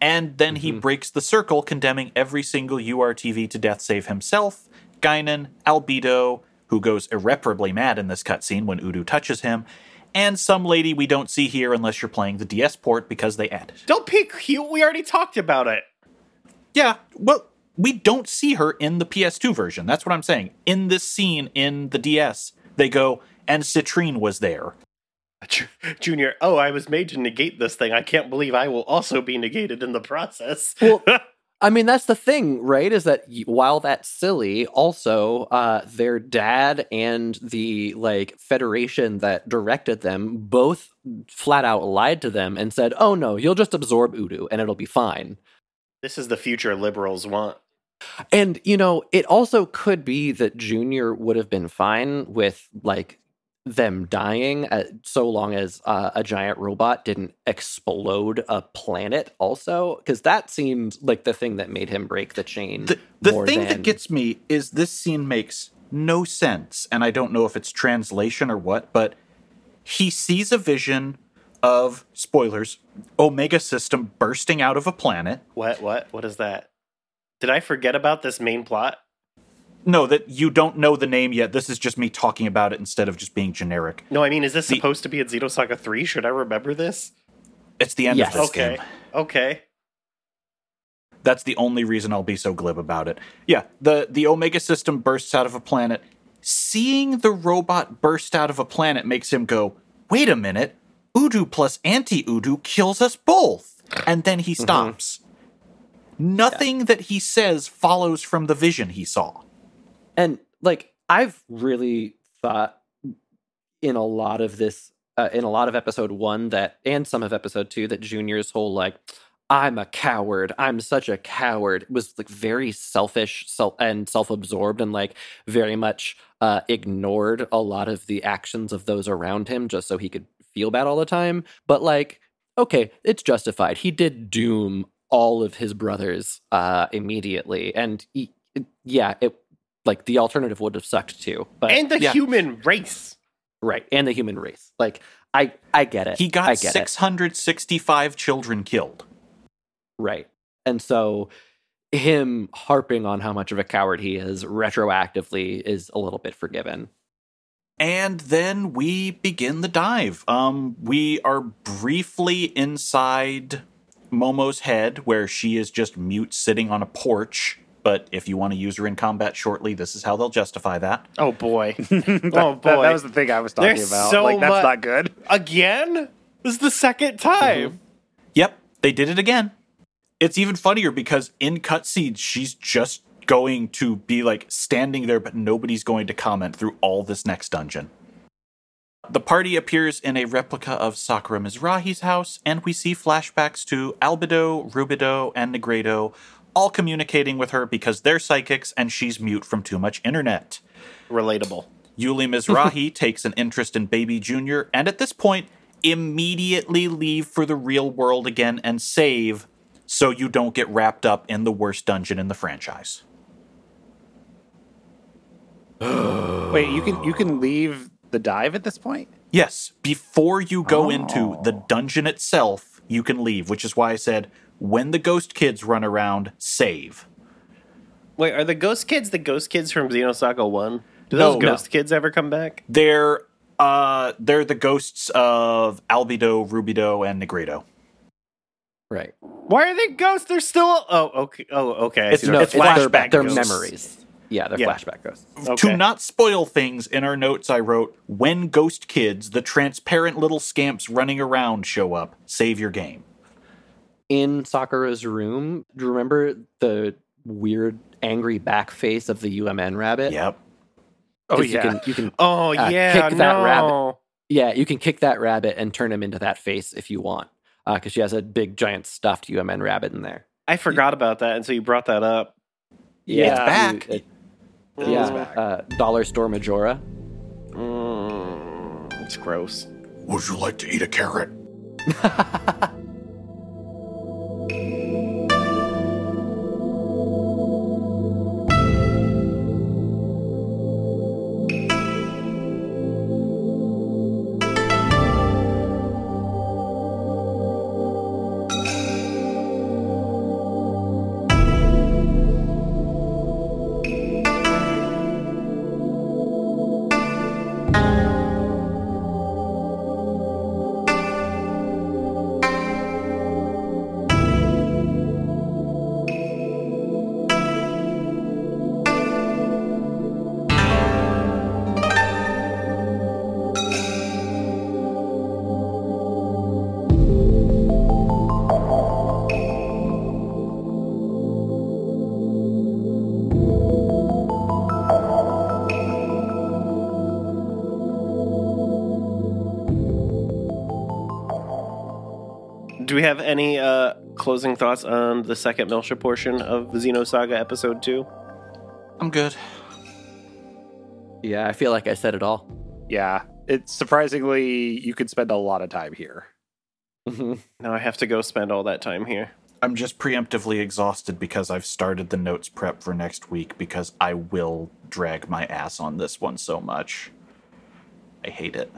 And then he mm-hmm. breaks the circle, condemning every single URTV to death save himself, Gaignun, Albedo, who goes irreparably mad in this cutscene when U-DO touches him, and some lady we don't see here unless you're playing the DS port because they added. Don't be cute. We already talked about it. Yeah, well, we don't see her in the PS2 version. That's what I'm saying. In this scene in the DS, they go, and Citrine was there. Ju- Junior, oh, I was made to negate this thing. I can't believe I will also be negated in the process. Well, I mean, that's the thing, right? Is that while that's silly, also uh, their dad and the like federation that directed them both flat out lied to them and said, "Oh no, you'll just absorb U-DO and it'll be fine." this is the future liberals want. And you know, it also could be that Junior would have been fine with like them dying uh, so long as uh, a giant robot didn't explode a planet also because that seemed like the thing that made him break the chain The, the more thing than- that gets me is this scene makes no sense, and I don't know if it's translation or what, but he sees a vision of spoilers Omega system bursting out of a planet. What? What? What is that? Did I forget about this main plot? No, that you don't know the name yet. This is just me talking about it instead of just being generic. No, I mean, is this The- supposed to be in Xenosaga 3? Should I remember this? It's the end Yes. of this Okay. game. Okay. That's the only reason I'll be so glib about it. Yeah, the the Omega system bursts out of a planet. Seeing the robot burst out of a planet makes him go, "Wait a minute. U-DO plus anti-U-DO kills us both." And then he mm-hmm. stops. Nothing that he says follows from the vision he saw. And like i've really thought in a lot of this uh, in a lot of episode one that and some of episode two that junior's whole like i'm a coward. I'm such a coward was like very selfish self and self-absorbed and like very much uh ignored a lot of the actions of those around him just so he could feel bad all the time, but like, okay, it's justified. He did doom all of his brothers uh, immediately, and he, yeah, it like the alternative would have sucked too. But and the yeah. human race. right, and the human race. Like, I I get it. He got get 665 children killed. Right. And so him harping on how much of a coward he is retroactively is a little bit forgiven. And then we begin the dive. Um, we are briefly inside Momo's head, where she is just mute sitting on a porch. But if you want to use her in combat shortly, this is how they'll justify that. Oh boy. That- Oh, boy. that, was the thing I was talking There's about. so like that's mu- not good. Again? This is the second time. Mm-hmm. Yep, they did it again. It's even funnier because in cutscenes, she's just going to be like standing there, but nobody's going to comment through all this next dungeon. The party appears in a replica of Sakura Mizrahi's house, and we see flashbacks to Albedo, Rubedo, and Nigredo all communicating with her because they're psychics and she's mute from too much internet. Relatable. Yuli Mizrahi takes an interest in Baby Junior, and at this point, immediately leave for the real world again and save so you don't get wrapped up in the worst dungeon in the franchise. Wait, you can you can leave the dive at this point? Yes, before you go into oh. the Oh. dungeon itself, you can leave, which is why I said when the ghost kids run around, save. Wait, are the ghost kids the ghost kids from Xenosaga 1? Do those no. ghost kids ever come back? They're uh they're the ghosts of Albedo, Rubedo, and Nigredo. Right. Why are they ghosts? They're still. Oh, okay. Oh, okay. I It's see. no- it's their, flashback. their ghosts. memories. Yeah, they're Yeah. flashback ghosts. Okay. To not spoil things, in our notes I wrote, when ghost kids, the transparent little scamps running around show up, save your game. In Sakura's room, do you remember the weird angry back face of the UMN rabbit? Yep. Oh yeah. You can, you can Oh Uh, yeah, kick that no. rabbit. yeah, you can kick that rabbit and turn him into that face if you want. Because she has a big giant stuffed UMN rabbit in there. I forgot about that until you brought that up. Yeah, It's back. you- it- It yeah, back. Uh, Dollar Store Majora. Mm, it's gross. Would you like to eat a carrot? Do closing thoughts on the second Miltia portion of Xenosaga episode two? I'm good. Yeah, I feel like I said it all. yeah. It's surprisingly you could spend a lot of time here. Mhm. Now I have to go spend all that time here. I'm just preemptively exhausted because I've started the notes prep for next week because I will drag my ass on this one so much. I hate it.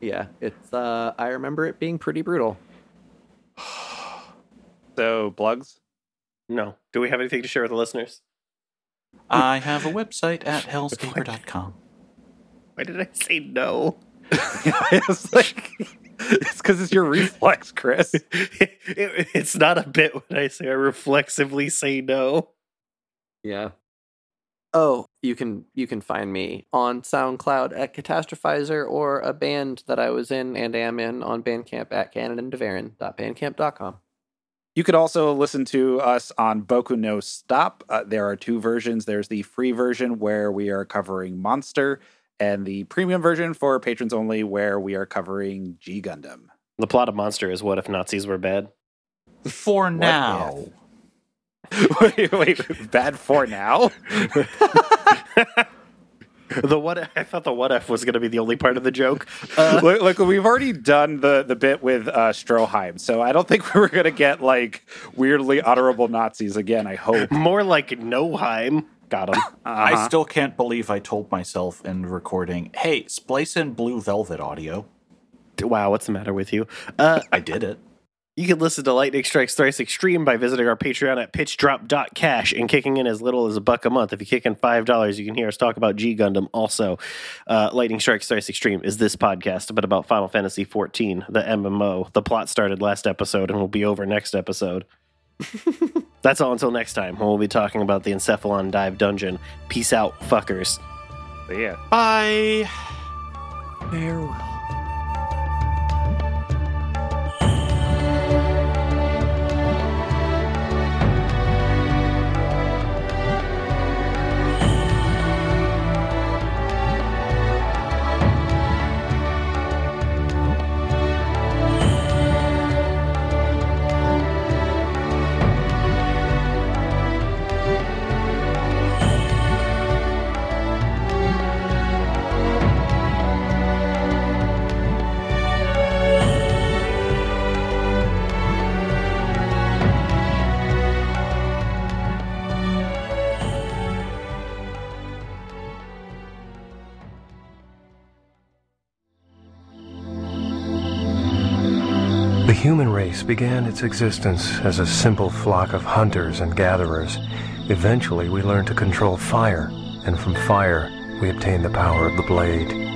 yeah, it's. Uh, I remember it being pretty brutal. So plugs. No. Do we have anything to share with the listeners? I have a website at hellscaper.com. Why did I say no? it's like it's because it's your reflex, Chris. It- it's not a bit when I say I reflexively say no. Yeah. Oh, you can you can find me on SoundCloud at Catastrophizer or a band that I was in and am in on Bandcamp at canonanddevarin.bandcamp.com. You could also listen to us on Boku no Stop. Uh, there are two versions. There's the free version where we are covering Monster, and the premium version for patrons only where we are covering G Gundam. The plot of Monster is what if Nazis were bad? For now. wait, wait, bad for now? The what I thought the what if was going to be the only part of the joke. Uh, look, look, we've already done the the bit with uh, Stroheim, so I don't think we were gonna get like weirdly honorable Nazis again. I hope. more like Noheim. Got him. I still can't believe I told myself in recording, hey, splice in Blue Velvet audio. wow, what's the matter with you? Uh, I did it. You can listen to Lightning Strikes Thrice Extreme by visiting our Patreon at pitchdrop.cash and kicking in as little as a buck a month. If you kick in $5, you can hear us talk about G Gundam. Also, uh, Lightning Strikes Thrice Extreme is this podcast, but about Final Fantasy XIV, the MMO. The plot started last episode and will be over next episode. That's all until next time when we'll be talking about the Encephalon Dive Dungeon. Peace out, fuckers. But yeah. Bye. Farewell. Race began its existence as a simple flock of hunters and gatherers. Eventually, we learned to control fire, and from fire, we obtained the power of the blade.